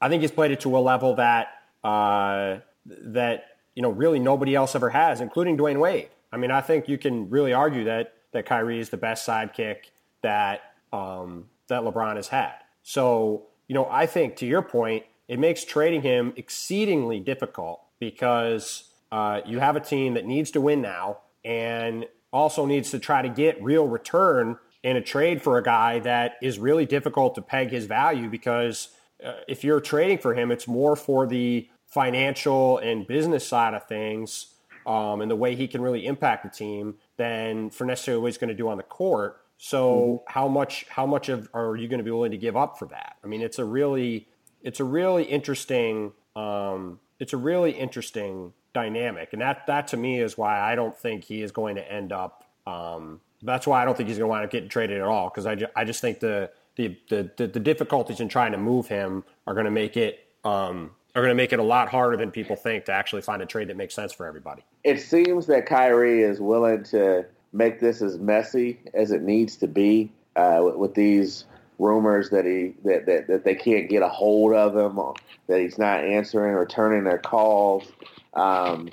I think he's played it to a level that, uh, that, you know, really nobody else ever has, including Dwyane Wade. I mean, I think you can really argue that that Kyrie is the best sidekick that um, that LeBron has had. So, you know, I think to your point, it makes trading him exceedingly difficult because uh, you have a team that needs to win now and also needs to try to get real return in a trade for a guy that is really difficult to peg his value because uh, if you're trading for him, it's more for the financial and business side of things um, and the way he can really impact the team than for necessarily what he's going to do on the court. So mm-hmm. how much how much of are you going to be willing to give up for that? I mean, it's a really it's a really interesting um, it's a really interesting dynamic, and that that to me is why I don't think he is going to end up. Um, that's why I don't think he's going to wind up getting traded at all because I, ju- I just think the, the the, the the difficulties in trying to move him are going to make it um, are going to make it a lot harder than people think to actually find a trade that makes sense for everybody. It seems that Kyrie is willing to make this as messy as it needs to be uh, with, with, these rumors that he that, that, that they can't get a hold of him, that he's not answering or turning their calls, um,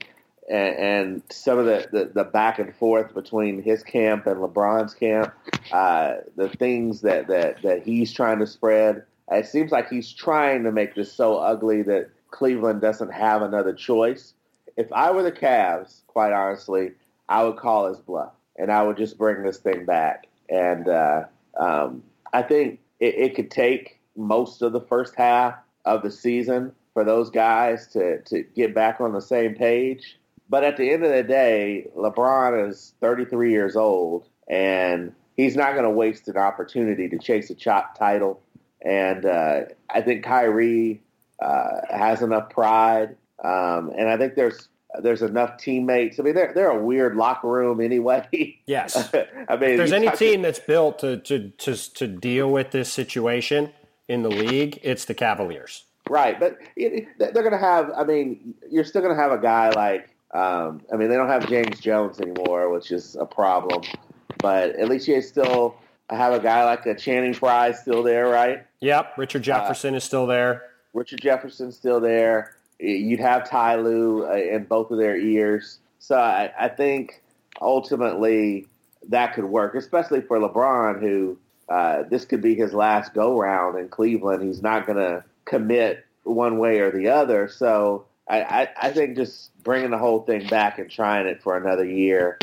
and, and, some of the, the, the, back and forth between his camp and LeBron's camp, uh, the things that, that, that he's trying to spread. It seems like he's trying to make this so ugly that Cleveland doesn't have another choice. If I were the Cavs, quite honestly, I would call his bluff and I would just bring this thing back. And uh, um, I think it, it, could take most of the first half of the season for those guys to, to get back on the same page. But at the end of the day, LeBron is 33 years old, and he's not going to waste an opportunity to chase a chop title. And uh, I think Kyrie uh, has enough pride, um, and I think there's there's enough teammates. I mean, they're they're a weird locker room anyway. <laughs> Yes. I mean, if there's any team that's built to, to to to deal with this situation in the league, it's the Cavaliers. Right, but it, they're going to have. I mean, you're still going to have a guy like. Um, I mean, they don't have James Jones anymore, which is a problem. But at least you still have a guy like a Channing Frye still there, right? Yep, Richard Jefferson uh, is still there. Richard Jefferson's still there. You'd have Ty Lue uh, in both of their ears. So I, I think ultimately that could work, especially for LeBron, who uh, this could be his last go round in Cleveland. He's not going to commit one way or the other. So I, I, I, think just bringing the whole thing back and trying it for another year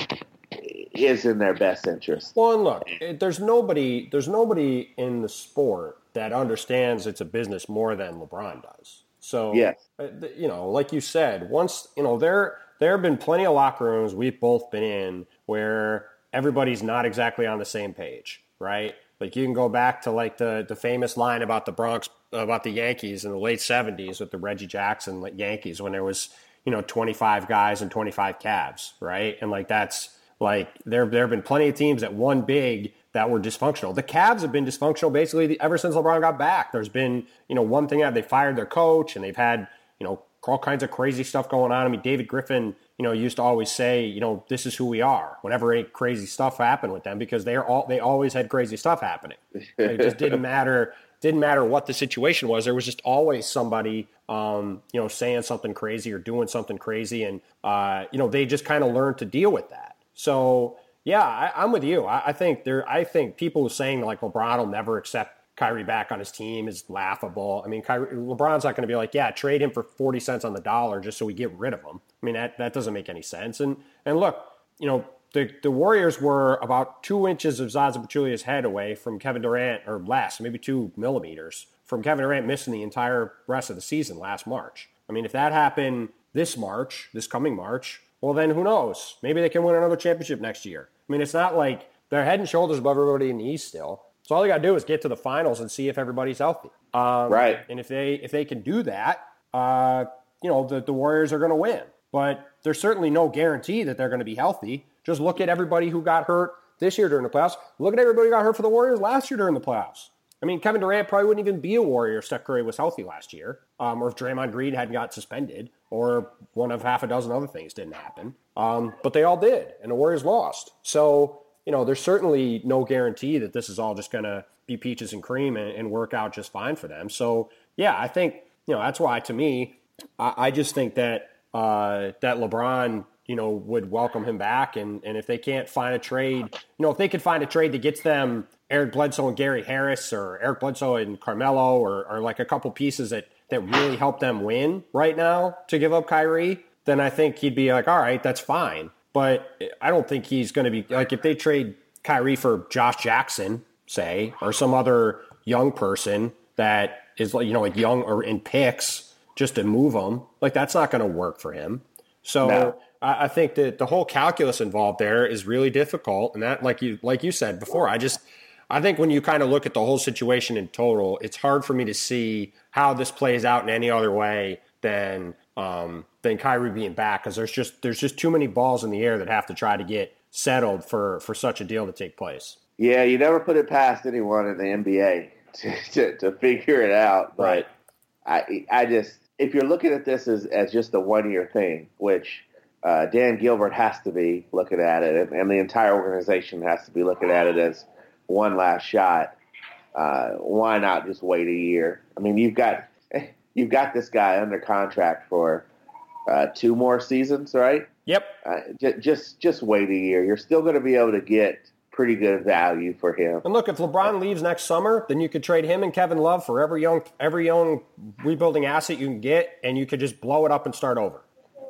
is in their best interest. Well, and look, there's nobody, there's nobody in the sport that understands it's a business more than LeBron does. So, yes. Uh, you know, like you said, once, you know, there, there have been plenty of locker rooms we've both been in where everybody's not exactly on the same page, right? Like you can go back to like the, the famous line about the Bronx, about the Yankees in the late 70s with the Reggie Jackson Yankees when there was, you know, 25 guys and 25 Cavs, right? And like that's like there, there have been plenty of teams that won big that were dysfunctional. The Cavs have been dysfunctional basically ever since LeBron got back. There's been, you know, one thing that they fired their coach and they've had, you know, all kinds of crazy stuff going on. I mean, David Griffin, you know, used to always say, you know, this is who we are whenever any crazy stuff happened with them because they're all they always had crazy stuff happening. it just didn't <laughs> matter didn't matter what the situation was. There was just always somebody, um, you know, saying something crazy or doing something crazy, and uh, you know, they just kind of learned to deal with that. So yeah, I, am with you. I, I, think there. I think people saying like LeBron will never accept Kyrie back on his team is laughable. I mean, Kyrie, LeBron's not going to be like, yeah, trade him for forty cents on the dollar just so we get rid of him. I mean, that that doesn't make any sense. And and look, you know, the the Warriors were about two inches of Zaza Pachulia's head away from Kevin Durant, or less, maybe two millimeters from Kevin Durant missing the entire rest of the season last March. I mean, if that happened this March, this coming March, well, then who knows? Maybe they can win another championship next year. I mean, it's not like they're head and shoulders above everybody in the East still. So all they got to do is get to the finals and see if everybody's healthy. Um, right. And if they if they can do that, uh, you know, the, the Warriors are going to win. But there's certainly no guarantee that they're going to be healthy. Just look at everybody who got hurt this year during the playoffs. Look at everybody who got hurt for the Warriors last year during the playoffs. I mean, Kevin Durant probably wouldn't even be a Warrior if Steph Curry was healthy last year, um, or if Draymond Green hadn't got suspended, or one of half a dozen other things didn't happen. Um, but they all did, and the Warriors lost. So, you know, there's certainly no guarantee that this is all just going to be peaches and cream and, and, work out just fine for them. So, yeah, I think, you know, that's why to me, I, I just think that uh, that LeBron you know, would welcome him back. And, and if they can't find a trade, you know, if they could find a trade that gets them Eric Bledsoe and Gary Harris or Eric Bledsoe and Carmelo or, or like a couple pieces that, that really help them win right now to give up Kyrie, then I think he'd be like, all right, that's fine. But I don't think he's going to be like if they trade Kyrie for Josh Jackson, say, or some other young person that is like, you know, like young or in picks just to move them, like that's not going to work for him. So no. I, I think that the whole calculus involved there is really difficult. And that, like you, like you said before, I just, I think when you kind of look at the whole situation in total, it's hard for me to see how this plays out in any other way than um, than Kyrie being back because there's just there's just too many balls in the air that have to try to get settled for for such a deal to take place. Yeah, you never put it past anyone in the NBA <laughs> to, to, to figure it out, but right. I I just if you're looking at this as as just a one year thing, which uh, Dan Gilbert has to be looking at it, and, the entire organization has to be looking at it as one last shot. Uh, why not just wait a year? I mean, you've got <laughs> you've got this guy under contract for uh, two more seasons, right? Yep. Uh, j- just just wait a year. You're still going to be able to get pretty good value for him. And look, if LeBron leaves next summer, then you could trade him and Kevin Love for every young every young rebuilding asset you can get, and you could just blow it up and start over.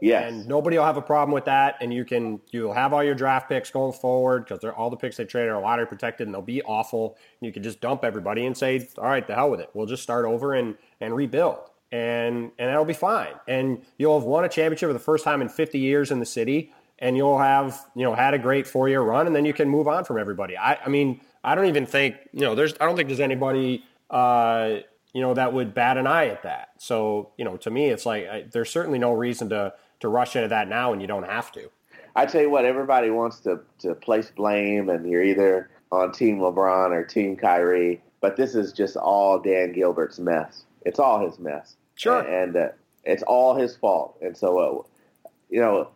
Yes. And nobody will have a problem with that. And you can you'll have all your draft picks going forward because all the picks they traded are lottery protected and they'll be awful. And you can just dump everybody and say, all right, the hell with it. We'll just start over and and rebuild. And and that'll be fine. And you'll have won a championship for the first time in 50 years in the city. And you'll have you know had a great four year run, and then you can move on from everybody. I, I mean, I don't even think you know there's I don't think there's anybody. Uh, you know that would bat an eye at that. So you know, to me, it's like I, there's certainly no reason to to rush into that now when you don't have to. I tell you what, everybody wants to to place blame, and you're either on Team LeBron or Team Kyrie. But this is just all Dan Gilbert's mess. It's all his mess. Sure. And, and uh, it's all his fault. And so, uh, you know,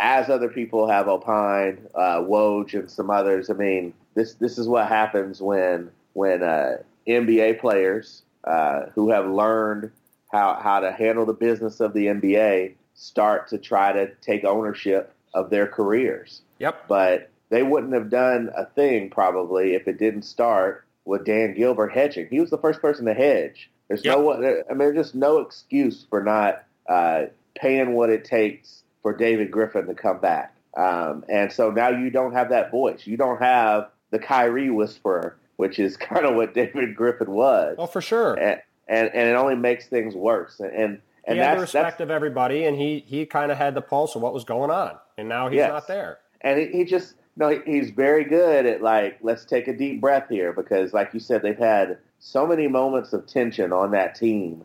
as other people have opined, uh, Woj and some others, I mean, this this is what happens when when uh, NBA players uh, who have learned how how to handle the business of the NBA start to try to take ownership of their careers. Yep. But they wouldn't have done a thing probably if it didn't start with Dan Gilbert hedging. He was the first person to hedge. There's yep. no, I mean, there's just no excuse for not uh, paying what it takes for David Griffin to come back. Um, and so now you don't have that voice. You don't have the Kyrie whisperer, which is <laughs> kind of what David Griffin was. Oh, for sure. And, and, and it only makes things worse. And, and and he had the respect of everybody, and he he kind of had the pulse of what was going on, and now he's yes. not there. And he, he just no, he's very good at like let's take a deep breath here because, like you said, they've had so many moments of tension on that team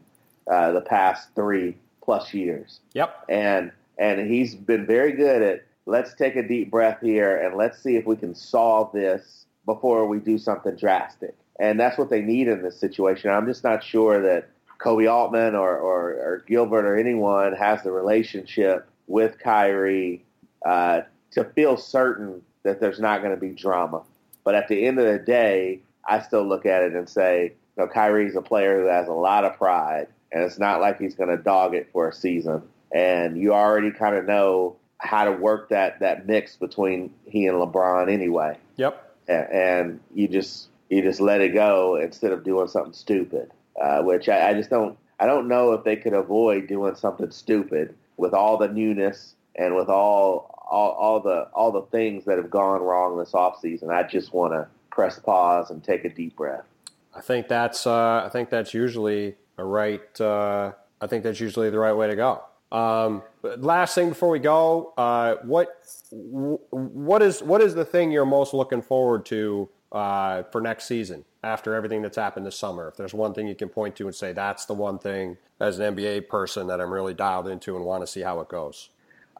uh, the past three plus years. Yep. And and he's been very good at let's take a deep breath here and let's see if we can solve this before we do something drastic. And that's what they need in this situation. I'm just not sure that Koby Altman or, or, or, Gilbert or anyone has the relationship with Kyrie uh, to feel certain that there's not going to be drama. But at the end of the day, I still look at it and say, you know, Kyrie's a player who has a lot of pride, and it's not like he's going to dog it for a season. And you already kind of know how to work that that mix between he and LeBron anyway. Yep. And, and you just you just let it go instead of doing something stupid uh, which I, I, just don't I don't know if they could avoid doing something stupid with all the newness and with all all, all the all the things that have gone wrong this offseason. I just want to press pause and take a deep breath. I think that's uh, I think that's usually a right. Uh, I think that's usually the right way to go. Um, last thing before we go, uh, what what is what is the thing you're most looking forward to uh, for next season after everything that's happened this summer? If there's one thing you can point to and say that's the one thing as an NBA person that I'm really dialed into and want to see how it goes.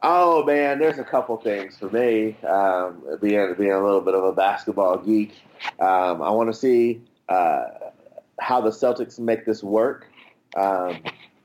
Oh man, there's a couple things for me. Um, being being a little bit of a basketball geek, um, I want to see uh, how the Celtics make this work. Um,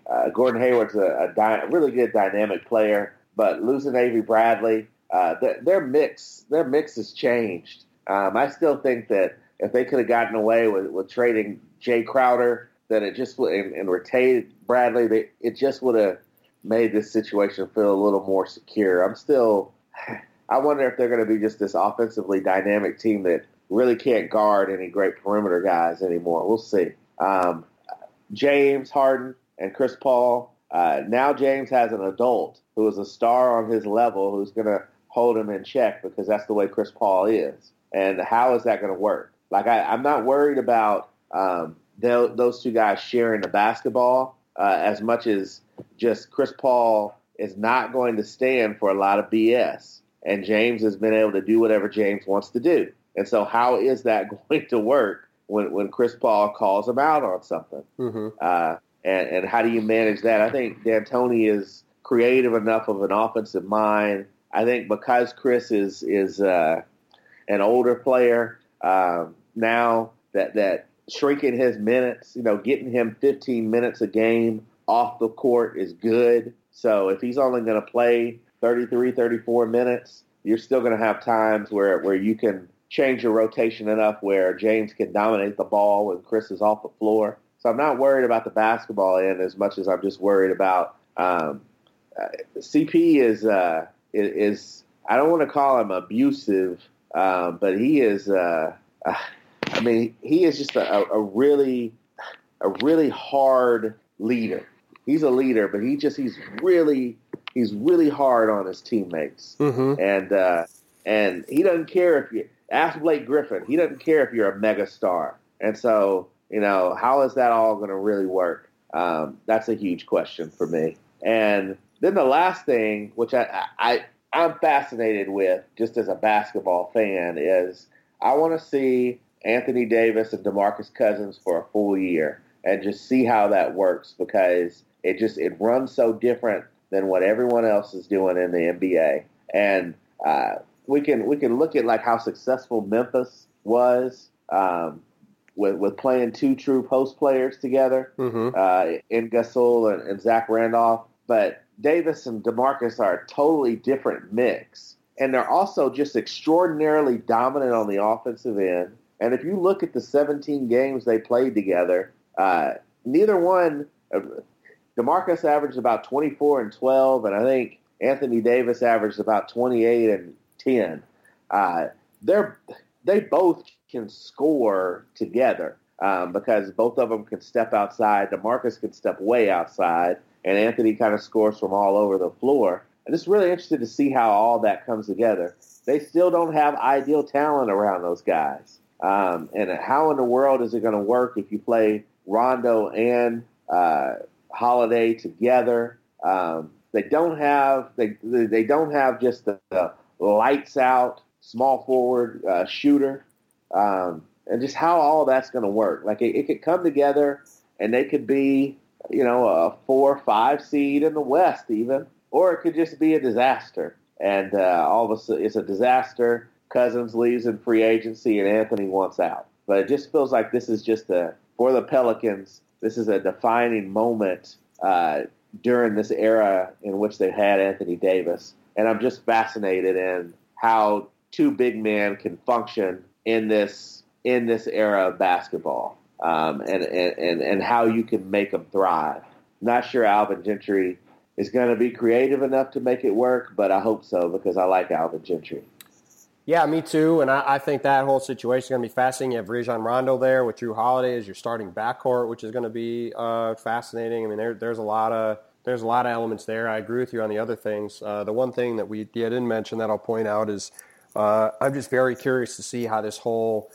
uh, Gordon Hayward's a, a, dy- really good dynamic player, but losing Avery Bradley, uh, th- their mix, their mix has changed. Um, I still think that if they could have gotten away with, with trading Jae Crowder, that it just would and, and retained Bradley, they, it just would have made this situation feel a little more secure. I'm still, <sighs> I wonder if they're going to be just this offensively dynamic team that really can't guard any great perimeter guys anymore. We'll see. Um, James Harden and Chris Paul. Uh, now James has an adult who is a star on his level who's going to hold him in check because that's the way Chris Paul is. And how is that going to work? Like I, am not worried about um, those two guys sharing the basketball uh, as much as just Chris Paul is not going to stand for a lot of BS, and James has been able to do whatever James wants to do. And so, how is that <laughs> going to work when when Chris Paul calls him out on something? Mm-hmm. Uh, and, and how do you manage that? I think D'Antoni is creative enough of an offensive mind. I think because Chris is is uh, an older player um, now, that that shrinking his minutes, you know, getting him 15 minutes a game off the court is good. So if he's only going to play 33, 34 minutes, you're still going to have times where where you can change your rotation enough where James can dominate the ball when Chris is off the floor. So I'm not worried about the basketball end as much as I'm just worried about um, uh, CP is, uh, is I don't want to call him abusive, um, but he is. I mean, he is just a, a really a really hard leader. He's a leader, but he just he's really he's really hard on his teammates, mm-hmm. and uh, and he doesn't care if you ask Blake Griffin. He doesn't care if you're a mega star, and so you know, how is that all going to really work? Um, that's a huge question for me. And then the last thing, which I, I I'm fascinated with, just as a basketball fan, is I want to see Anthony Davis and DeMarcus Cousins for a full year and just see how that works because it just it runs so different than what everyone else is doing in the NBA. And uh, we can we can look at like how successful Memphis was. Um, with, with playing two true post players together mm-hmm. uh, in Gasol and, and Zach Randolph. But Davis and DeMarcus are a totally different mix. And they're also just extraordinarily dominant on the offensive end. And if you look at the 17 games they played together, uh, neither one, uh, DeMarcus averaged about 24 and 12, and I think Anthony Davis averaged about 28 and 10. Uh, they're they both can score together um, because both of them can step outside. DeMarcus can step way outside, and Anthony kind of scores from all over the floor. And it's really interesting to see how all that comes together. They still don't have ideal talent around those guys. Um, and how in the world is it going to work if you play Rondo and uh, Holiday together? Um, they don't have they they don't have just the, the lights out small forward uh, shooter um, and just how all that's going to work. Like it, it, could come together, and they could be, you know, a four, five seed in the West, even, or it could just be a disaster. And uh, all of a sudden, it's a disaster. Cousins leaves in free agency, and Anthony wants out. But it just feels like this is just a for the Pelicans. This is a defining moment uh, during this era in which they had Anthony Davis, and I'm just fascinated in how two big men can function in this in this era of basketball, um, and, and and how you can make them thrive. Not sure Alvin Gentry is going to be creative enough to make it work, but I hope so because I like Alvin Gentry. Yeah, me too. And I, I think that whole situation is going to be fascinating. You have Rajon Rondo there with Jrue Holiday as your starting backcourt, which is going to be uh, fascinating. I mean, there, there's a lot of there's a lot of elements there. I agree with you on the other things. Uh, the one thing that we yeah, didn't mention that I'll point out is uh, I'm just very curious to see how this whole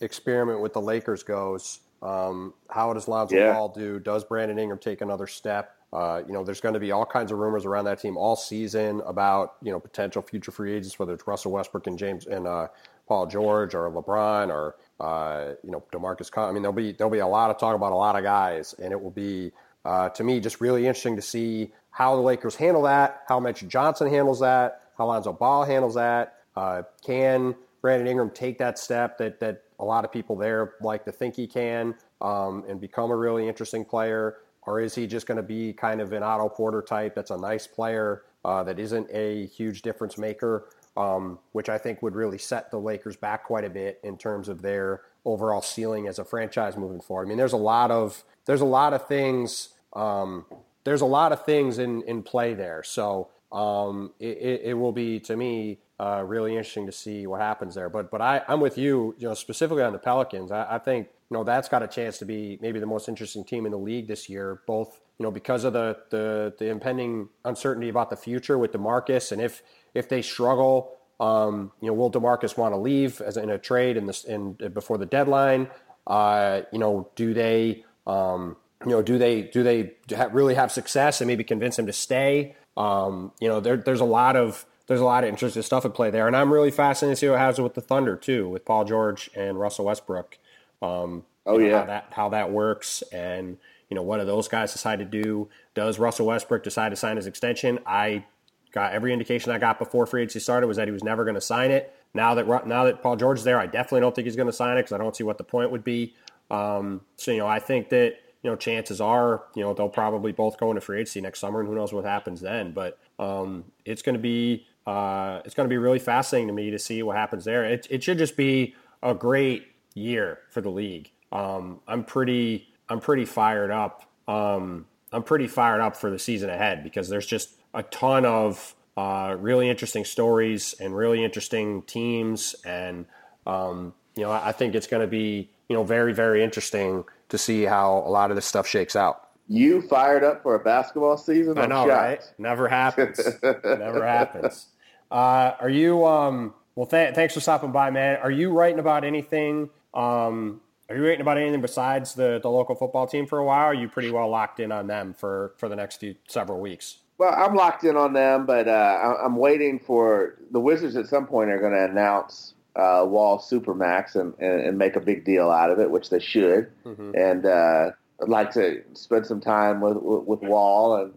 experiment with the Lakers goes. Um, how does Lonzo yeah. Ball do? Does Brandon Ingram take another step? Uh, you know, there's going to be all kinds of rumors around that team all season about you know potential future free agents, whether it's Russell Westbrook and James and uh, Paul George or LeBron or uh, you know Demarcus. Con- I mean, there'll be there'll be a lot of talk about a lot of guys, and it will be uh, to me just really interesting to see how the Lakers handle that, how Magic Johnson handles that, how Lonzo Ball handles that. Uh, can Brandon Ingram take that step that that a lot of people there like to think he can um, and become a really interesting player? Or is he just going to be kind of an Otto Porter type that's a nice player uh, that isn't a huge difference maker, um, which I think would really set the Lakers back quite a bit in terms of their overall ceiling as a franchise moving forward. I mean, there's a lot of there's a lot of things um, there's a lot of things in in play there. So um, it, it, will be to me uh, really interesting to see what happens there. But but I, I'm with you, you know, specifically on the Pelicans. I, I think you know that's got a chance to be maybe the most interesting team in the league this year, both you know because of the the, the impending uncertainty about the future with Demarcus, and if if they struggle, um, you know, will Demarcus want to leave as in a trade in this in before the deadline? Uh, you know, do they um, you know do they do they really have success and maybe convince him to stay? Um, you know, there, there's a lot of there's a lot of interesting stuff at play there, and I'm really fascinated to see what happens with the Thunder too, with Paul George and Russell Westbrook. Um, oh yeah, how that how that works, and you know what do those guys decide to do? Does Russell Westbrook decide to sign his extension? I got every indication I got before free agency started was that he was never going to sign it. Now that now that Paul George is there, I definitely don't think he's going to sign it because I don't see what the point would be. Um, so you know, I think that you know, chances are, you know, they'll probably both go into free agency next summer, and who knows what happens then. But um, it's going to be uh, it's going to be really fascinating to me to see what happens there. It, it should just be a great year for the league. Um, I'm pretty I'm pretty fired up. Um, I'm pretty fired up for the season ahead because there's just a ton of uh, really interesting stories and really interesting teams, and um, you know, I think it's going to be you know very very interesting to see how a lot of this stuff shakes out. You fired up for a basketball season? I know, right? Never happens. Never happens. Uh, are you? Um, well, th- thanks for stopping by, man. Are you writing about anything? Um, are you waiting about anything besides the, the local football team for a while? are you pretty well locked in on them for, for the next few several weeks? Well, I'm locked in on them, but uh, I'm waiting for the Wizards at some point are going to announce uh, Wall Supermax and, and, and, make a big deal out of it, which they should. Mm-hmm. And uh, I'd like to spend some time with with, Wall and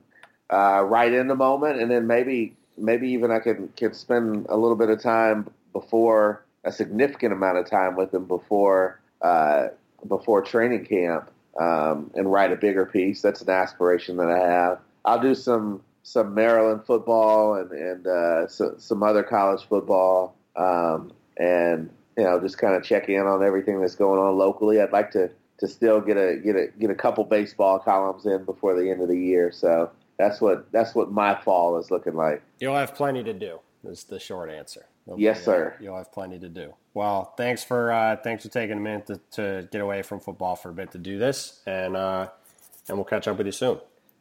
uh, right in the moment, and then maybe maybe even I can can spend a little bit of time before a significant amount of time with him before uh, before training camp um, and write a bigger piece. That's an aspiration that I have. I'll do some some Maryland football and and uh, so, some other college football. Um, and you know just kind of check in on everything that's going on locally. I'd like to to still get a get a get a couple baseball columns in before the end of the year. So that's what that's what my fall is looking like. You'll have plenty to do. Is the short answer. Yes, sir. You'll have plenty to do. Well, thanks for uh, thanks for taking a minute to, to, get away from football for a bit to do this, and uh, and we'll catch up with you soon.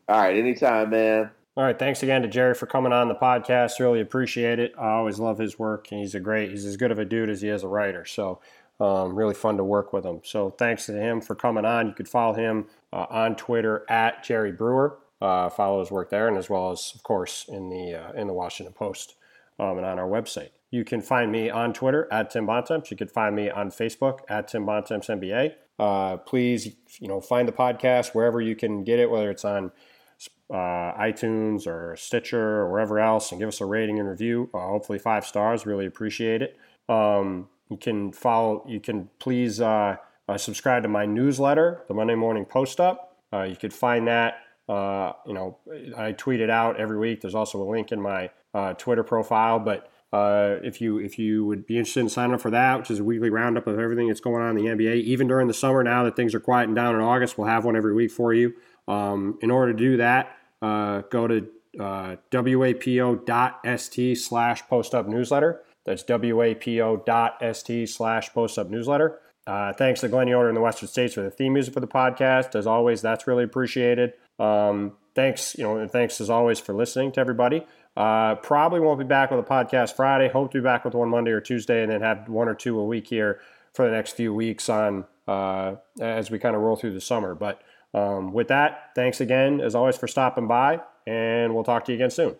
All right, anytime, man. All right, thanks again to Jerry for coming on the podcast. Really appreciate it. I always love his work, and he's a great. He's as good of a dude as he is a writer. So, um, really fun to work with him. So, thanks to him for coming on. You could follow him uh, on Twitter at Jerry Brewer. Uh, follow his work there, and as well as, of course, in the uh, in the Washington Post um, and on our website. You can find me on Twitter at Tim Bontemps. You can find me on Facebook at Tim Bontemps NBA. Uh, please, you know, find the podcast wherever you can get it, whether it's on uh, iTunes or Stitcher or wherever else and give us a rating and review. Uh, hopefully, five stars. Really appreciate it. Um, you can follow. You can please uh, uh subscribe to my newsletter, the Monday Morning Post Up. Uh, you could find that. You know, I tweet it out every week. There's also a link in my Twitter profile, but. If you if you would be interested in signing up for that, which is a weekly roundup of everything that's going on in the NBA, even during the summer now that things are quieting down in August, we'll have one every week for you. Um, in order to do that, uh, go to uh, wapo.st slash postup newsletter. That's wapo.st slash postup newsletter. Uh, thanks to Glenn Yoder in the Western States for the theme music for the podcast. As always, that's really appreciated. Um, thanks, you know, and thanks as always for listening to everybody. Uh, probably won't be back with a podcast Friday. Hope to be back with one Monday or Tuesday, and then have one or two a week here for the next few weeks on uh, as we kind of roll through the summer. But Um, with that, thanks again, as always, for stopping by, and we'll talk to you again soon.